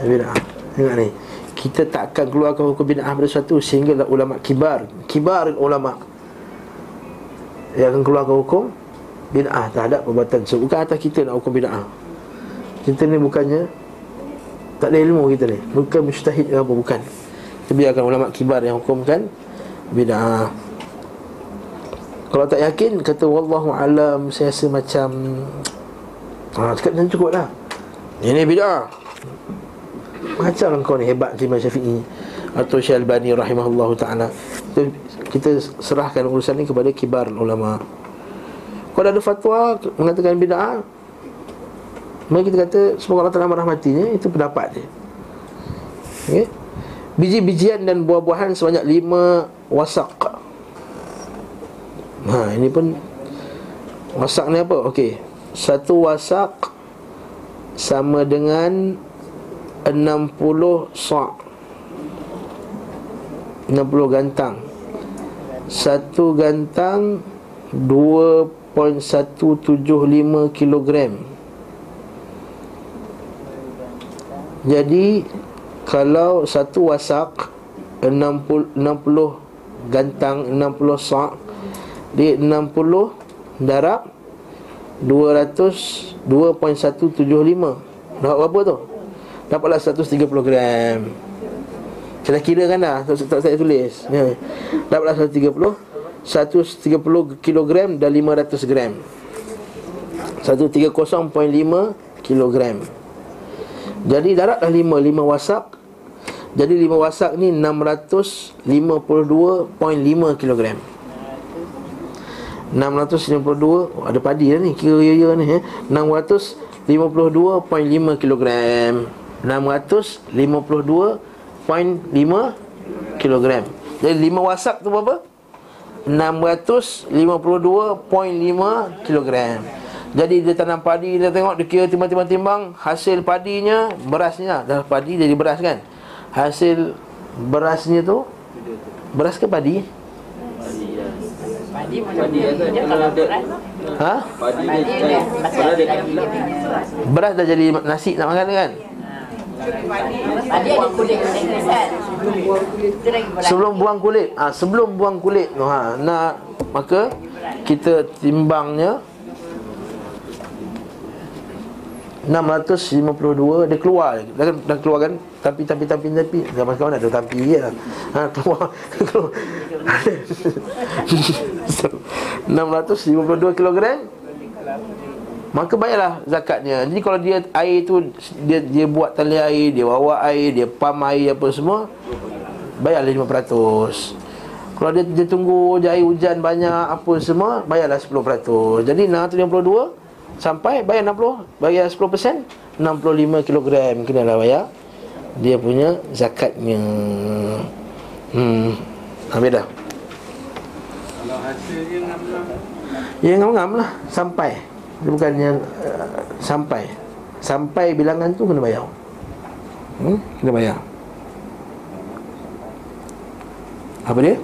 A: bid'ah. Tengok ni. Kita takkan keluarkan hukum bid'ah pada sesuatu Sehingga ulama kibar Kibar ulama Yang akan keluarkan hukum bid'ah terhadap perbuatan so, Bukan atas kita nak hukum bid'ah. Kita ni bukannya Tak ada ilmu kita ni. Bukan mustahid ke apa, bukan. Kita biarkan ulama kibar yang hukumkan Bid'ah. Kalau tak yakin Kata Wallahu alam Saya rasa macam Ha, cakap macam cukup lah. Ini bid'ah. Macam lah kau ni hebat Imam Syafi'i Atau Syekh Albani rahimahullah ta'ala. Kita, kita serahkan urusan ni kepada kibar ulama. Kalau ada fatwa Mengatakan bid'ah Maka kita kata Semoga Allah Ta'ala merahmatinya Itu pendapat dia. Okay? Biji-bijian dan buah-buahan Sebanyak lima wasak Ha, ini pun Wasak ni apa? Okey. Satu wasak sama dengan 60 sa' 60 gantang. Satu gantang 2.175 kilogram Jadi Kalau satu wasak 60, 60 gantang 60 sa' Di 60 darab 200 2.175 Dapat berapa tu? Dapatlah 130 gram Saya dah kira kan dah Tak, tak saya tulis. Ya. Dapatlah 130 130 kilogram dan 500 gram. 130.5 kilogram Jadi darat dah 5 5 wasak. Jadi 5 wasak ni 652.5 kilogram. 652 oh, Ada padi lah ni Kira ya ya ni eh. 652.5 kilogram. 652.5 kilogram. Jadi 5 wasak tu berapa? 652.5 kilogram Jadi dia tanam padi Dia tengok dia kira timbang-timbang Hasil padinya Berasnya Dah padi jadi beras kan? Hasil berasnya tu? Beras ke padi?
B: Padi mana dia? Kalau beras
A: Ha?
E: Padi
B: Padi
E: dia.
A: Beras dah jadi nasi nak makan kan?
B: Padi ada kan beras.
A: Sebelum buang kulit. Ha, Sebelum buang kulit ha, Nak Maka Kita timbangnya 652 Dia keluar. Dah, kan- dah keluar kan? Tapi tapi tapi tapi. Zaman sekarang ada tapi ya. ha, Keluar. Keluar 652 kilogram? Maka bayarlah zakatnya. Jadi kalau dia air tu Dia dia buat tali air Dia bawa air Dia pam air apa semua Bayarlah 5% Kalau dia, dia tunggu je air hujan banyak Apa semua Bayarlah 10% Jadi 652 Sampai bayar 60 Bayar 10% 65 kilogram Kena lah bayar. Dia punya zakatnya. Hmm Habis dah.
E: Kalau hasilnya ngam-ngam?
A: Ya ngam-ngam lah. Sampai. Dia bukannya uh, Sampai. Sampai bilangan tu kena bayar. Hmm? Kena bayar. Apa dia?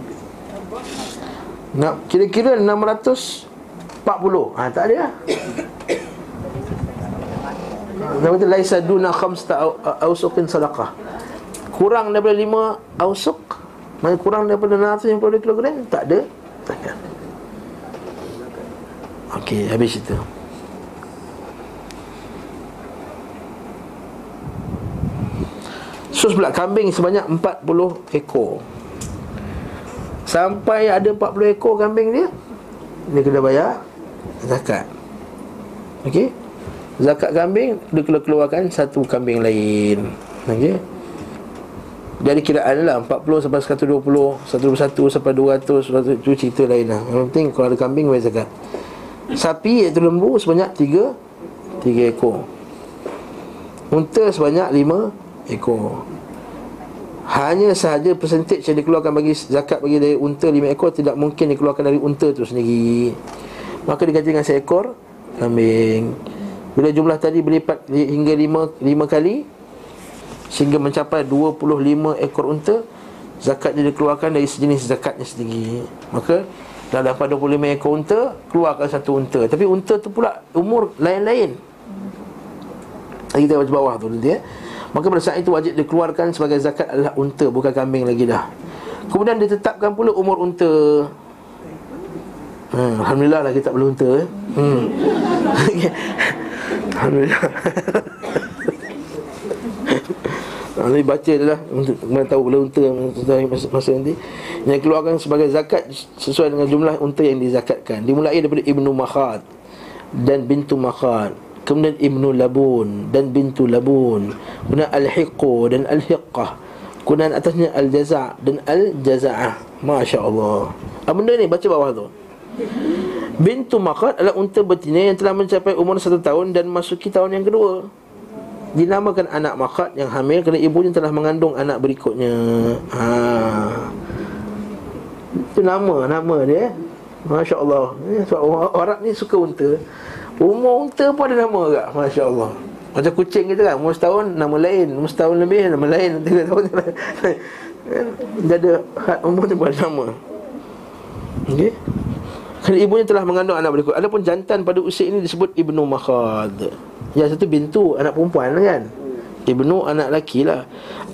A: Nak kira-kira 640 Ha tak ada lah Nama tu Laisa duna khamsta au- Ausukin sadaqah Kurang daripada 5 Ausuk Maksudnya kurang daripada 650 kilogram Tak ada Takkan Okey, habis itu. Sus pula kambing sebanyak 40 ekor. Sampai ada 40 ekor kambing dia, dia kena bayar zakat. Okey. Zakat kambing dia kena keluarkan satu kambing lain. Okey. Jadi kiraan lah 40 sampai 120 121 sampai 200 Itu cerita lain lah. Yang penting kalau ada kambing bayar zakat. Sapi iaitu lembu sebanyak 3 3 ekor. Unta sebanyak 5 ekor. Hanya sahaja percentage yang dikeluarkan bagi zakat bagi dari unta 5 ekor Tidak mungkin dikeluarkan dari unta tu sendiri. Maka diganti dengan seekor kambing Bila jumlah tadi berlipat hingga 5, 5 kali Sehingga mencapai 25 ekor unta Zakatnya dikeluarkan dari sejenis zakatnya sendiri. Maka Dah dapat 25 ekor unta Keluarkan satu unta. Tapi unta tu pula umur lain-lain. Kita baca bawah tu nanti ya. Maka pada saat itu wajib dikeluarkan sebagai zakat adalah unta Bukan kambing lagi dah. Kemudian ditetapkan pula umur unta. Hmm, Alhamdulillah lah kita perlu unta eh. hmm. Alhamdulillah. Ha, Nanti baca dia lah mana tahu bila unta masa, masa nanti. Yang keluarkan sebagai zakat Sesuai dengan jumlah unta yang dizakatkan. Dimulai daripada Ibnu Makhad Dan bintu Makhad. Kemudian Ibnu Labun Dan bintu Labun. Kemudian Al-Hiqu dan Al-Hiqqah Kemudian atasnya Al-Jaza' dan Al-Jaza'ah Masya Allah. Benda ni? Baca bawah tu Bintu Makhad adalah unta betina yang telah mencapai umur satu tahun dan masuki tahun yang kedua. Dinamakan anak Makhad yang hamil kerana ibunya telah mengandung anak berikutnya. Ha. Itu nama, nama dia Masya Allah Sebab orang ni suka unta. Umur unta pun ada nama agak Masya Allah Macam kucing kita kan Umur setahun nama lain. Umur setahun lebih nama lain. Tiga tahun Dia ada umur tu pun ada nama. Okey Kerana ibunya telah mengandung anak berikut. Adapun jantan pada usia ini disebut Ibnu Makhad. Yang satu bintu anak perempuan lah kan? Ibnu anak lelaki lah.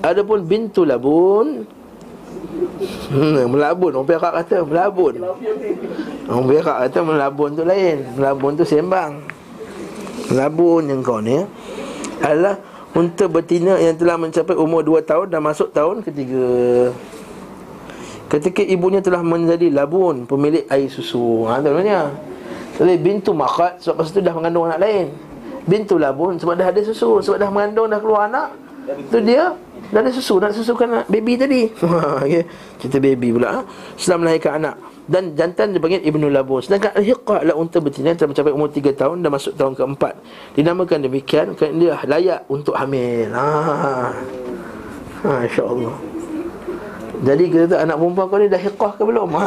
A: Adapun bintu labun. Hmm, Melabun. Orang Perak kata melabun. Orang Perak kata melabun tu lain. Melabun tu sembang. Melabun yang kau ni Adalah unta betina yang telah mencapai umur 2 tahun Dan masuk tahun ketiga Ketika ibunya telah menjadi labun Pemilik air susu. Ha tu namanya. Jadi bintu makat Sebab masa tu dah mengandung anak lain. Bintu labun Sebab dah ada susu Sebab dah mengandung Dah keluar anak Tu dia Dah ada susu Nak susukan anak baby tadi. Okay. Cerita baby pula ha? Setelah melahirkan anak. Dan jantan dipanggil Ibnu Labun. Sedangkan Al-Hiqah adalah unta betina Telah mencapai umur 3 tahun Dan masuk tahun keempat. Dinamakan demikian Kerana dia layak untuk hamil. Ha. Ha, InsyaAllah jadi kita tu anak perempuan kau ni dah hiqah ke belum?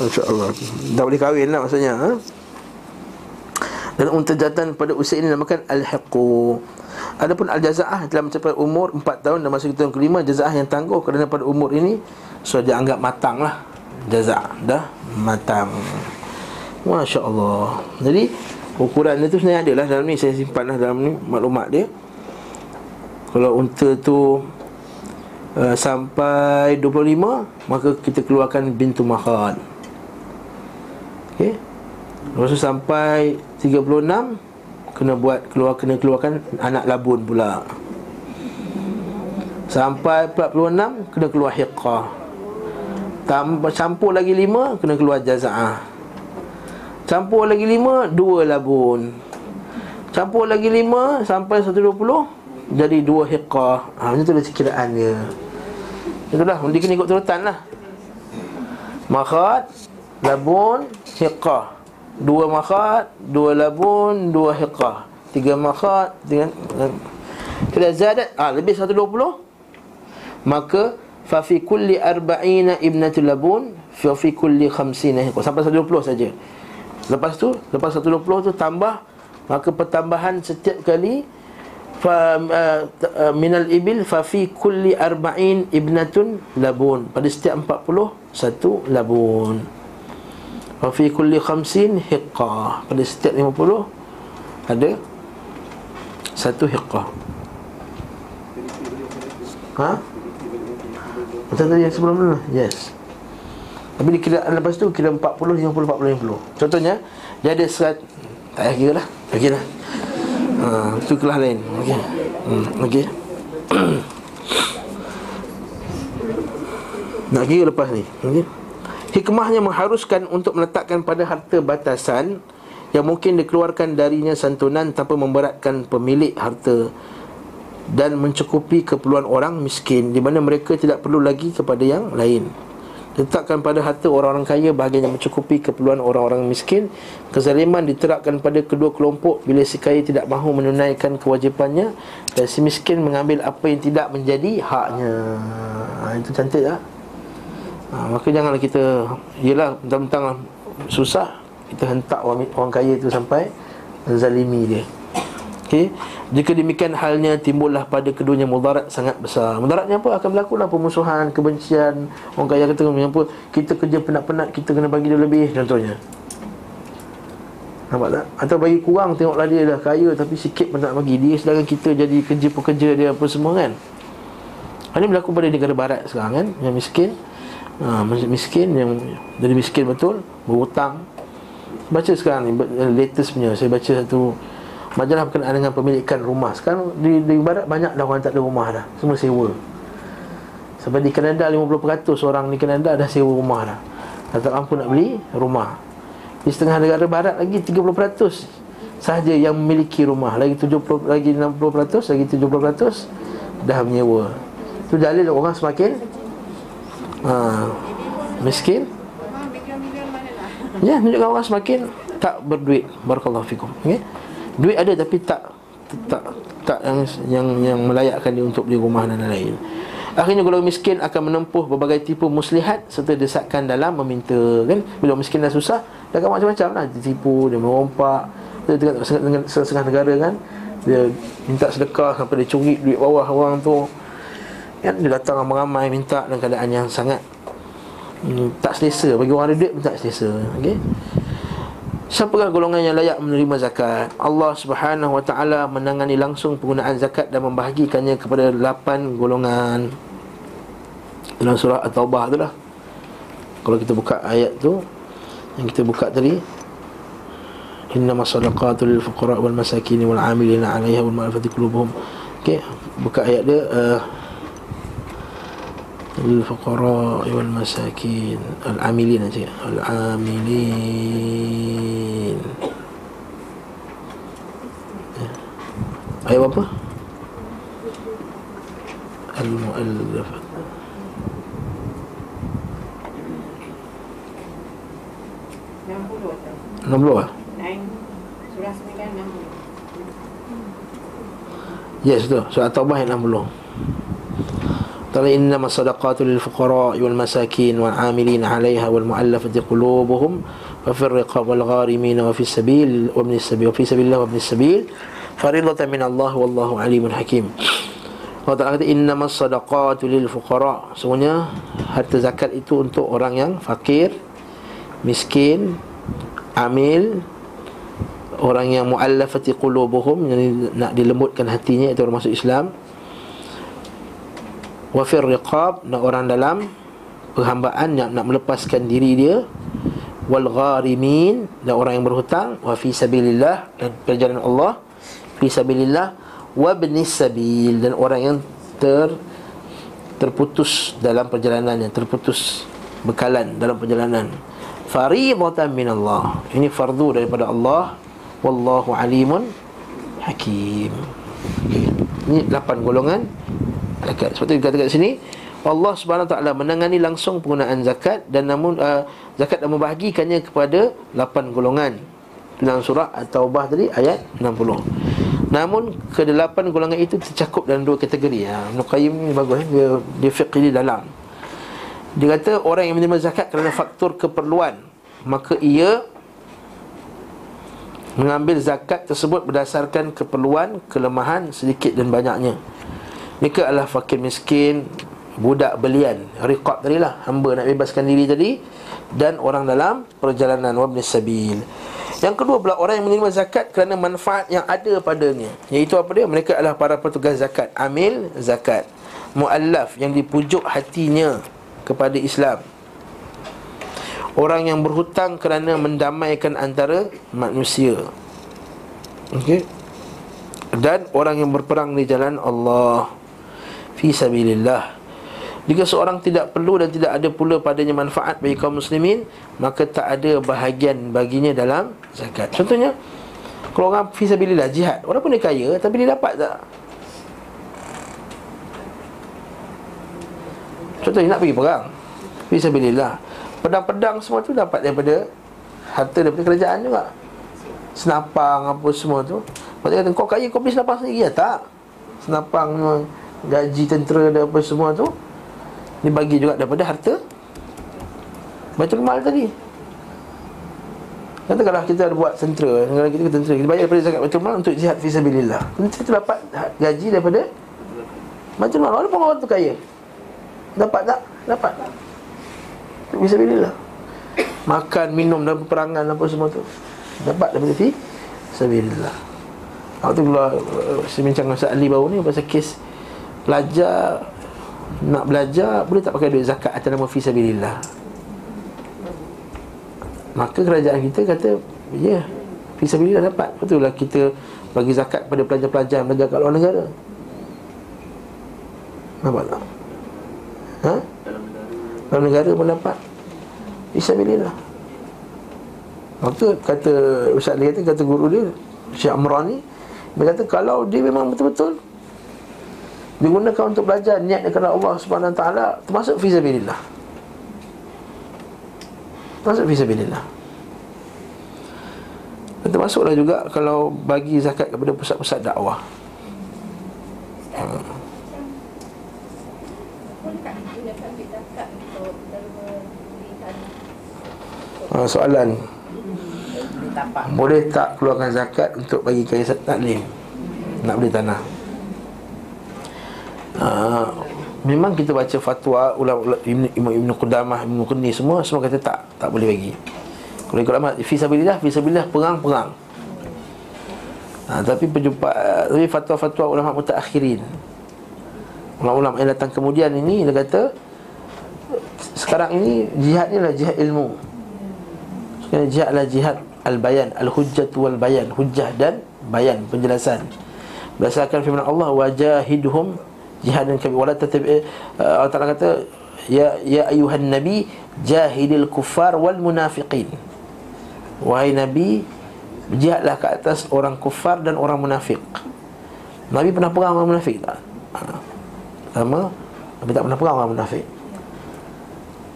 A: InsyaAllah. Dah boleh kahwin lah maksudnya ha? Dan unta jantan pada usia ini namakan Al-Hiqu Adapun Al-Jaza'ah telah mencapai umur 4 tahun dan masuk tahun kelima Jaza'ah yang tangguh kerana pada umur ini So dia anggap matang lah. Jaza'ah dah matang. Masya Allah. Jadi ukuran dia tu sebenarnya ada lah dalam ni Saya simpan lah dalam ni maklumat dia kalau unta tu uh, Sampai 25 Maka kita keluarkan bintu mahad. Okey? Lepas tu sampai 36 Kena buat keluar Kena keluarkan anak labun pula. Sampai 46 Kena keluar hiqah. Campur lagi 5 Kena keluar jaza'ah. Campur lagi 5 Dua labun. Campur lagi 5 Sampai 120 jadi dua hiqah ha, Macam tu dia Itulah, dia kena ikut turutan lah. Makhat Labun Hiqah Dua makhat Dua labun Dua hiqah Tiga makhat Tiga Kalau zadat. Ah ha, Lebih 120 Maka Fafi kulli arba'ina ibnatul labun Fafi kulli khamsina hiqah Sampai 120 saja. Lepas tu Lepas 120 tu tambah Maka pertambahan setiap kali fa uh, uh, minal ibil fa fi kulli arba'in ibnatun labun. Pada setiap 40 satu labun. Fa fi kulli khamsin hiqqa. Pada setiap 50 ada satu hiqqa. Ha? Macam tadi yang sebelum ni? Yes. Tapi dikira lepas tu kira 40 50 40 50 contohnya dia ada serat tak payah kira lah. Kira lah Ha, itu kelas lain. Okey. Hmm, okey. Nak kira lepas ni. Okey. Hikmahnya mengharuskan untuk meletakkan pada harta batasan yang mungkin dikeluarkan darinya santunan tanpa memberatkan pemilik harta dan mencukupi keperluan orang miskin di mana mereka tidak perlu lagi kepada yang lain. Letakkan pada harta orang-orang kaya bahagian yang mencukupi keperluan orang-orang miskin Kezaliman diterapkan pada kedua kelompok Bila si kaya tidak mahu menunaikan kewajipannya Dan si miskin mengambil apa yang tidak menjadi haknya ha, Itu cantik tak? Ha, maka janganlah kita Yelah mentang-mentang susah Kita hentak orang, orang kaya itu sampai Zalimi dia Okey. Jika demikian halnya timbullah pada keduanya mudarat sangat besar. Mudaratnya apa? Akan berlakulah pemusuhan, kebencian. Orang kaya kata apa? Kita kerja penat-penat, kita kena bagi dia lebih contohnya. Nampak tak? Atau bagi kurang tengoklah dia dah kaya tapi sikit pun tak bagi. Dia sedangkan kita jadi kerja pekerja dia apa semua kan. Ini berlaku pada negara barat sekarang kan, yang miskin. Ha, miskin yang jadi miskin betul, berhutang. Baca sekarang ni latest punya saya baca satu Majalah berkenaan dengan pemilikan rumah. Sekarang di, di barat banyak dah orang tak ada rumah dah. Semua sewa. Sebab di Kanada 50% orang di Kanada dah sewa rumah dah. Dah tak mampu nak beli rumah. Di setengah negara barat lagi 30% Sahaja yang memiliki rumah. Lagi 70, lagi 60%, lagi 70% Dah menyewa. Itu dalil orang semakin ha, Miskin. Ya, menunjukkan orang semakin tak berduit. Barakallahu fikum. Okey. Duit ada tapi tak tak tak yang yang yang melayakkan dia untuk beli rumah dan lain-lain. Akhirnya golongan miskin akan menempuh berbagai tipu muslihat serta desakan dalam meminta kan? Bila miskin dah susah dah akan macam-macam lah. Ditipu dia merompak dia dengan setengah negara kan? Dia minta sedekah sampai dia curi duit bawah orang tu. Kan? Dia datang ramai-ramai minta dalam keadaan yang sangat hmm, tak selesa. Bagi orang ada duit pun tak selesa okey Siapakah golongan yang layak menerima zakat? Allah Subhanahu Wa Taala menangani langsung penggunaan zakat dan membahagikannya kepada 8 golongan. Dalam surah At-Taubah tu lah. Kalau kita buka ayat tu yang kita buka tadi Innama sadaqatu lil fuqara wal masakin wal 'amilina 'alayha wal mu'allafati qulubuhum. Okey, buka ayat dia uh, للفقراء والمساكين العاملين أنت العاملين أيوة apa المؤلفة
C: Enam puluh tu
A: 60 ah?
C: Nine Surah sembilan enam puluh
A: Yes tu Surah Taubah ayat 60 Wal masakin wal amilin 'alayha wal mu'allafati qulubuhum wa fir riqab wal gharimin wa fis sabil wa ibn sabil wa fi sabilillah wa ibn sabil faridatan min Allah Ta'ala kata innama sadaqatu lil fuqara. Semuanya harta zakat itu untuk orang yang fakir, miskin, amil, orang yang muallafati qulubuhum yang nak dilembutkan hatinya itu orang masuk Wafir riqab nak orang dalam perhambaan yang nak melepaskan diri dia. Wal gharimin dan orang yang berhutang. Wa fi sabilillah dan perjalanan Allah. Fi sabilillah wa ibnis sabil dan orang yang ter terputus dalam perjalanan yang terputus bekalan dalam perjalanan. Faridatan min Allah ini fardu daripada Allah. Wallahu alimun hakim. Ini 8 golongan zakat. Sebab tu dikatakan kat sini Allah Subhanahu taala menangani langsung penggunaan zakat dan namun uh, zakat dan membahagikannya kepada 8 golongan. Dalam surah At-Taubah tadi ayat 60. Namun kedelapan golongan itu tercakup dalam dua kategori. Ha, Ibn Qayyim ni bagus eh? dia dia fiqh di dalam. Dia kata orang yang menerima zakat kerana faktor keperluan maka ia mengambil zakat tersebut berdasarkan keperluan, kelemahan sedikit dan banyaknya. Mereka adalah fakir miskin Budak belian Riqab tadi lah Hamba nak bebaskan diri tadi Dan orang dalam perjalanan. Wabnis sabil. Yang kedua pula Orang yang menerima zakat Kerana manfaat yang ada padanya. Iaitu apa dia? Mereka adalah para petugas zakat Amil zakat. Mu'allaf yang dipujuk hatinya Kepada Islam. Orang yang berhutang kerana mendamaikan antara manusia. Okey. Dan orang yang berperang di jalan Allah fi sabilillah. Jika seorang tidak perlu dan tidak ada pula padanya manfaat bagi kaum muslimin, maka tak ada bahagian baginya dalam zakat. Contohnya, kalau orang fi sabilillah jihad, walaupun dia kaya tapi dia dapat tak? Contohnya nak pergi perang fi sabilillah. Pedang-pedang semua tu dapat daripada harta daripada kerajaan juga. Senapang apa semua tu. Maksudnya kata kau kaya kau beli senapang sendiri ya tak? Senapang memang gaji tentera dan apa semua tu dibagi juga daripada harta. Baitul Mal tadi. Katakanlah kita ada buat tentera Negara kita tentera Kita bayar daripada zakat Baitul Mal untuk jihad fisabilillah. Tentera tu dapat gaji daripada Baitul Mal. Walaupun orang tu kaya. Dapat tak? Dapat. Fisabilillah. Makan, minum dalam peperangan apa semua tu. Dapat daripada fisabilillah. Waktu pula uh, Saya bincang dengan Ustaz Ali baru ni Pasal kes Pelajar Nak belajar Boleh tak pakai duit zakat Atas nama fisabilillah Maka kerajaan kita kata Ya Fisabilillah dapat Betul lah kita Bagi zakat pada pelajar-pelajar belajar kat luar negara Nampak tak? Ha? Dalam negara pun dapat Isabilillah Maka kata Ustaz dia kata, kata guru dia Syekh Amran ni Dia kata kalau dia memang betul-betul Digunakan untuk belajar Niat kerana Allah subhanahu ta'ala Termasuk fisabilillah Termasuk fisabilillah Dan termasuklah juga Kalau bagi zakat kepada pusat-pusat dakwah.
D: Tanah?
A: ha, Soalan. Boleh tak keluarkan zakat Untuk bagi kain taklim? Nak beli tanah ha, Memang kita baca fatwa ulama Ibn, Ibn, Qudamah, Ibn Qudni semua Semua kata tak, tak boleh bagi. Kalau ikut ulama Fisabilillah, fisabilillah, perang, perang ha, Tapi penjumpa Tapi fatwa-fatwa ulama mutakhirin Ulama-ulama yang datang kemudian ini Dia kata Sekarang ini jihad ni adalah jihad ilmu. Sekarang jihad adalah jihad Al-bayan, al-hujjah wal bayan Hujjah dan bayan, penjelasan. Berdasarkan firman Allah Wajahidhum jihadan kabir Wala tatabi uh, Allah Ta'ala kata Ya, ya ayuhan nabi Jahidil kuffar wal munafiqin Wahai Nabi Jihadlah ke atas orang kufar dan orang munafik Nabi pernah perang orang munafik tak? Ha. Sama Nabi tak pernah perang orang munafik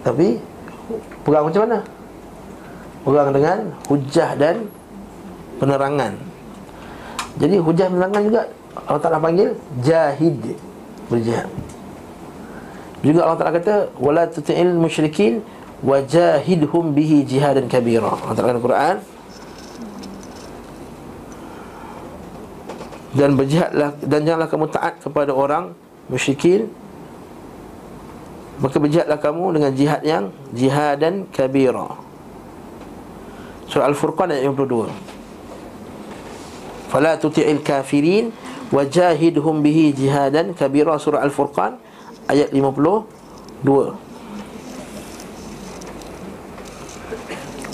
A: Tapi Perang macam mana? Perang dengan hujah dan penerangan Jadi hujah penerangan juga Allah Ta'ala panggil Jahid Berjihad Juga Allah Ta'ala kata Wala tuti'il musyrikin Wajahidhum bihi jihadan kabira. Allah Ta'ala kata Quran Dan berjihadlah Dan janganlah kamu taat kepada orang Musyrikin Maka berjihadlah kamu dengan jihad yang Jihadan kabira. Surah Al-Furqan ayat 52 Fala tuti'il kafirin Wajahidhum bihi jihadan kabira Surah Al-Furqan ayat 52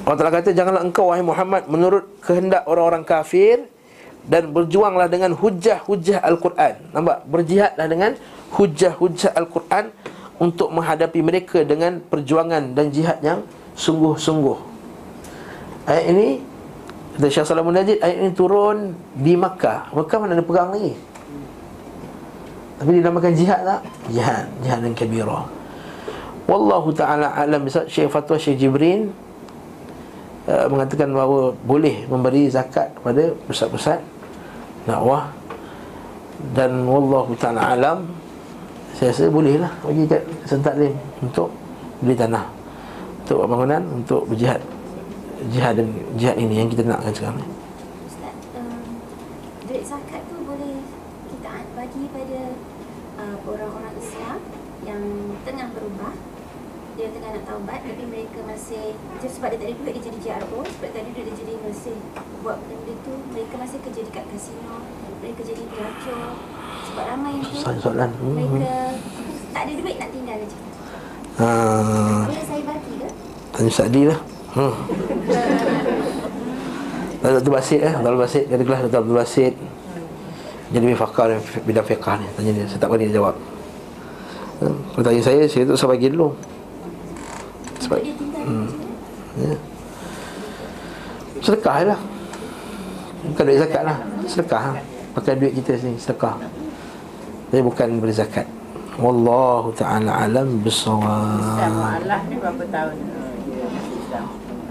A: Allah Ta'ala kata Janganlah engkau wahai Muhammad Menurut kehendak orang-orang kafir Dan berjuanglah dengan hujah-hujah Al-Quran. Nampak? Berjihadlah dengan hujah-hujah Al-Quran Untuk menghadapi mereka dengan perjuangan dan jihad yang sungguh-sungguh. Ayat ini Kata Syah Salamun Najid Ayat ini turun di Makkah. Makkah mana ada perang lagi? Tapi dinamakan jihad tak? Jihad. Jihad dan kabirah Wallahu ta'ala alam. Syekh Fatwa Syekh Jibrin uh, Mengatakan bahawa Boleh memberi zakat kepada pusat-pusat Dakwah. Dan Wallahu ta'ala alam. Saya rasa boleh lah Bagi kat Sentaklim Untuk beli tanah. Untuk bangunan Untuk berjihad jihad dan jihad ini yang kita nakkan sekarang ni.
F: Ustaz, um, duit zakat tu boleh kita bagi pada uh, orang-orang Islam yang tengah berubah dia tengah nak taubat tapi mereka masih just sebab dia tak ada duit dia jadi JRO sebab tak ada duit dia jadi masih buat benda tu mereka masih kerja dekat kasino mereka jadi pelacur sebab ramai yang tu
A: Soalan soalan. Hmm.
F: mereka tak ada duit nak tinggal macam tu
A: Ha,
F: boleh saya bagi ke?
A: tanya Sa'di lah. Hmm. Dan Dr. Basit eh, Dr. Basit Kata kelas Dr. Abdul Basit Dia lebih fakar bidang fiqah ni Tanya dia, saya tak berani dia jawab hmm. Kalau tanya saya, saya tak usah bagi dulu Sebab
F: dia
A: hmm. ya. Sedekah je lah Bukan duit zakat lah Sedekah lah Pakai duit kita sini, sedekah Tapi bukan beri zakat Wallahu ta'ala alam
B: Islam
A: bisawab
B: Allah ni berapa tahun uh, dia masuk Islam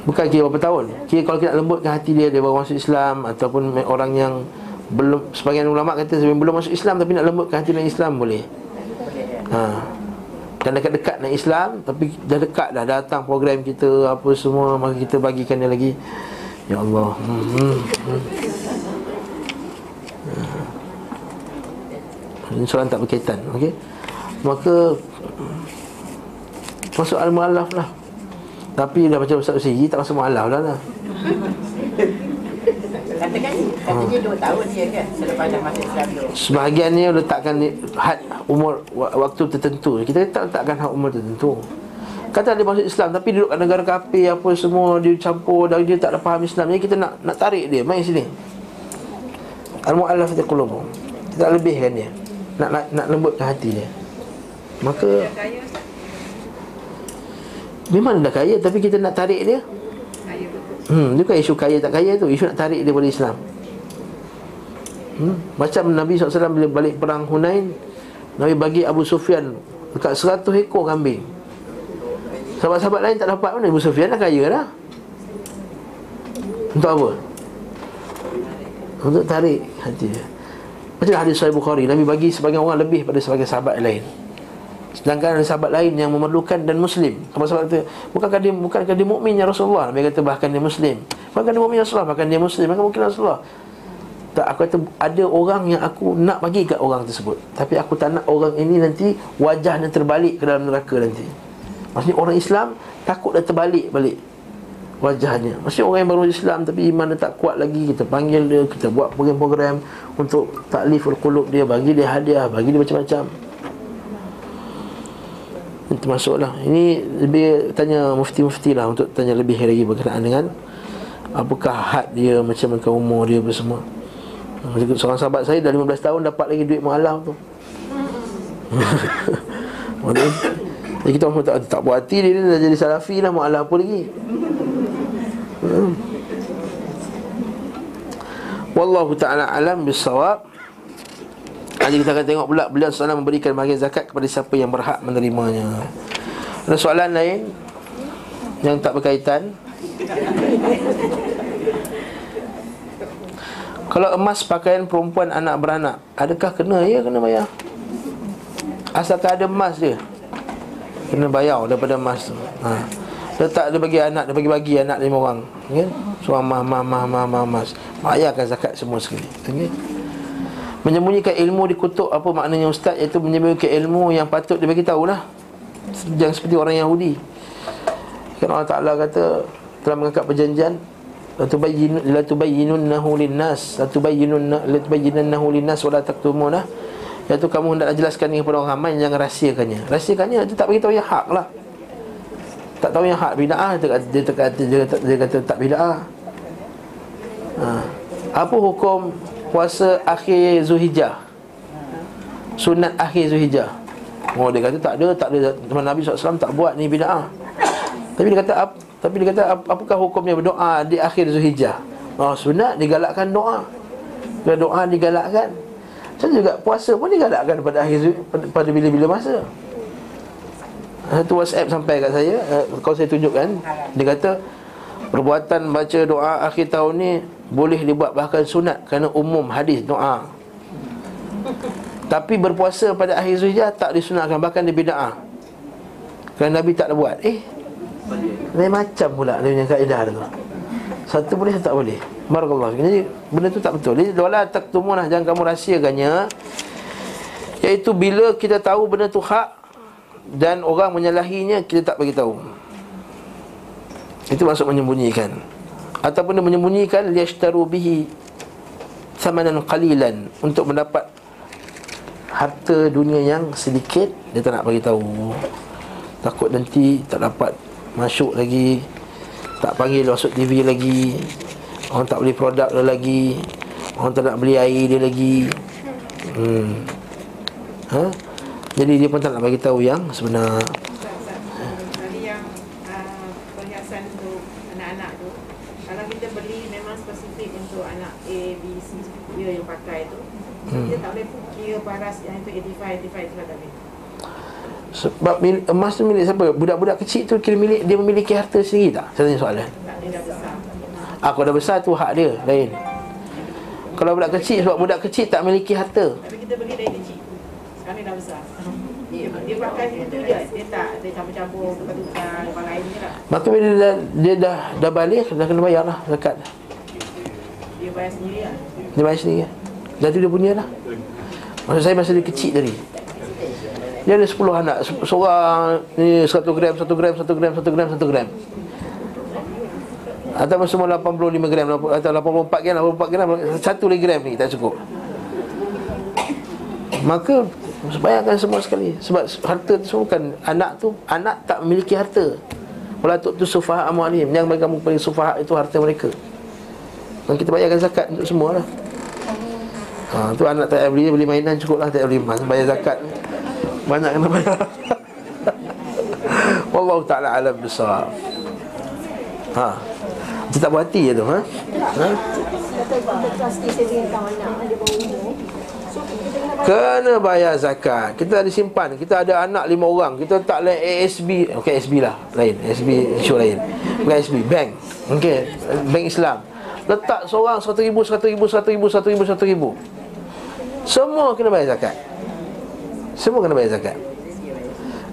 A: Bukan kira berapa tahun. Kira kalau kita nak lembutkan hati dia Dia baru masuk Islam Ataupun orang yang belum Sebagian ulama' kata belum masuk Islam Tapi nak lembutkan hati dengan Islam boleh. Ha. Dan dekat-dekat dengan Islam Tapi dah dekat dah datang program kita Apa semua Maka kita bagikan dia lagi. Ya Allah. Hmm, hmm, hmm. Ini soalan tak berkaitan Okey? Maka Masuk al-mu'allaf lah Tapi dah baca Ustaz Usi Tak masuk mu'allaf dah lah
B: Katakan Katanya dua tahun dia kan Selepas dah masuk Islam tu
A: Sebahagiannya letakkan had umur wa- waktu tertentu. Kita tak letakkan had umur tertentu. Kata dia masuk Islam tapi duduk kat negara kafir apa semua dia campur dan dia tak ada faham Islam. Jadi kita nak nak tarik dia main sini. Al-mu'allafati qulubuhum. Kita tak lebihkan dia. Nak nak, nak lembutkan hati dia. Maka
C: Dia kaya.
A: Memang dah kaya tapi kita nak tarik dia. Hmm, dia bukan isu kaya tak kaya tu, isu nak tarik dia pada Islam. Hmm, macam Nabi SAW bila balik perang Hunain, Nabi bagi Abu Sufyan dekat 100 ekor kambing. Sahabat-sahabat lain tak dapat mana Abu Sufyan dah kaya dah. Untuk apa? Untuk tarik hati dia. Macam hadis Sahih Bukhari, Nabi bagi sebagian orang lebih pada sebagian sahabat lain. Sedangkan ada sahabat lain yang memerlukan dan muslim. Kalau sahabat kata, bukankah dia bukankah dia mukmin ya Rasulullah? Nabi kata bahkan dia muslim. Bukankah dia mukmin ya Rasulullah? Bahkan dia muslim. Maka mungkin Rasulullah. Tak aku kata ada orang yang aku nak bagi kat orang tersebut. Tapi aku tak nak orang ini nanti wajahnya terbalik ke dalam neraka nanti. Maksudnya orang Islam takut dia terbalik balik wajahnya. Maksudnya orang yang baru Islam tapi iman dia tak kuat lagi, kita panggil dia, kita buat program-program untuk takliful qulub dia, bagi dia hadiah, bagi dia macam-macam. Termasuklah Ini lebih tanya mufti-mufti lah Untuk tanya lebih lagi berkenaan dengan Apakah had dia Macam mana umur dia apa semua. Seorang sahabat saya dah 15 tahun Dapat lagi duit mu'alaf tu. Maksudnya Jadi kita tak, tak puas hati dia, dia dah jadi salafi lah Mu'alaf apa lagi. Hmm. Wallahu ta'ala alam bisawab Nanti kita akan tengok pula Beliau SAW memberikan bahagian zakat Kepada siapa yang berhak menerimanya Ada soalan lain Yang tak berkaitan Kalau emas pakaian perempuan anak beranak Adakah kena? Ya kena bayar Asalkan ada emas dia Kena bayar daripada emas tu ha. Letak dia bagi anak Dia bagi-bagi anak lima orang ya? Seorang mah, mah, mah, mah, mah, mas Bayarkan zakat semua sekali okay? Menyembunyikan ilmu dikutuk Apa maknanya ustaz? Iaitu menyembunyikan ilmu yang patut dia bagi tahu lah Jangan seperti orang Yahudi. Kan Allah Ta'ala kata Telah mengangkat perjanjian La tubayyinu la tubayyinunnahu linnas. La tubayyinunna la tubayyinunnahu linnas wa la taktumunah. Iaitu kamu hendaklah jelaskan kepada orang ramai jangan rahsiakannya. Rahsiakannya itu tak bagi tahu yang hak lah. Tak tahu yang hak bid'ah dia kata dia, kata, dia, kata, dia kata tak bid'ah. Ha. apa hukum puasa akhir Zulhijjah. Sunat akhir Zulhijjah. Oh dia kata tak ada, tak ada. Teman Nabi SAW tak buat ni bid'ah. Tapi dia kata ap, Tapi dia kata ap, apakah hukumnya berdoa di akhir Zulhijjah? Oh sunat digalakkan doa. Bila doa digalakkan Macam juga puasa pun digalakkan pada akhir pada, pada bila-bila masa. Satu WhatsApp sampai kat saya Kalau saya tunjukkan. Dia kata Perbuatan baca doa akhir tahun ni Boleh dibuat bahkan sunat Kerana umum hadis doa tapi berpuasa pada akhir Zulhijjah tak disunatkan bahkan dia bid'ah. Kerana Nabi tak buat. Eh. Lain macam pula dia punya kaedah tu. Satu boleh satu tak boleh. Barakallahu fiik. Jadi benda tu tak betul. Jadi wala taktumunah jangan kamu rahsiakannya. Iaitu bila kita tahu benda tu hak dan orang menyalahinya kita tak bagi tahu. Itu maksud menyembunyikan. Ataupun dia menyembunyikan liyashtaru bihi thamanan qalilan untuk mendapat harta dunia yang sedikit dia tak nak bagi tahu. Takut nanti tak dapat masuk lagi. Tak panggil masuk TV lagi. Orang tak beli produk dia lagi. Orang tak nak beli air dia lagi. Hmm. Ha? Jadi dia pun tak nak bagi tahu yang sebenar.
C: Tadi yang uh, perhiasan untuk anak-anak tu Kalau kita beli memang spesifik untuk anak A, B, C Dia yang pakai tu
A: Hmm.
C: Kita tak boleh kira paras yang itu 85, 85 itu tak boleh
A: Sebab milik, emas tu milik siapa? Budak-budak kecil tu kira milik dia memiliki harta sendiri tak? Saya tanya soalan.
C: Tak, dia dah besar.
A: Ah, kalau dah besar tu hak dia lain. Kalau budak kecil sebab budak kecil tak memiliki harta.
C: Tapi kita beli dari kecil. Sekarang dah besar. Dia, dia pakai itu je. Dia tak Dia campur-campur Tukar-tukar Lepas lain je lah.
A: Maka bila dia dah, dia dah, dah balik Dah kena bayar lah zakat.
C: Dia bayar sendiri lah.
A: Dia bayar sendiri Dah tu dia punya lah Maksud saya masa dia kecil tadi. Dia ada 10 anak. Se- Seorang ni 1 gram, 1 gram, 1 gram, 1 gram, 1 gram. Atau semua 85 gram Atau 84 gram, 84 gram Satu lagi gram ni tak cukup. Maka Bayangkan semua sekali. Sebab harta tu semua bukan Anak tu Anak tak memiliki harta. Wala tu tu sufaha amwalim Yang kamu bagi sufaha itu harta mereka. Dan kita bayarkan zakat untuk semua lah ha, Tu anak tak beli Beli mainan cukup lah Tak beli emas. Bayar zakat. Banyak kena bayar. Wallahu ta'ala alam besar Ha. Kita tak berhati je tu ha? ha? Kena bayar zakat. Kita ada simpan. Kita ada anak lima orang. Kita tak lain ASB Okay ASB lah. Lain. ASB show lain. Bukan ASB Bank. Okay Bank Islam Letak seorang satu ribu Satu ribu Satu ribu Satu ribu Satu ribu. Semua kena bayar zakat. Semua kena bayar zakat.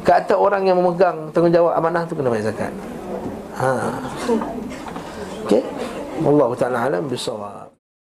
A: Kata orang yang memegang Tanggungjawab amanah tu Kena bayar zakat. Ha. Okay Allah Ta'ala alam bisawab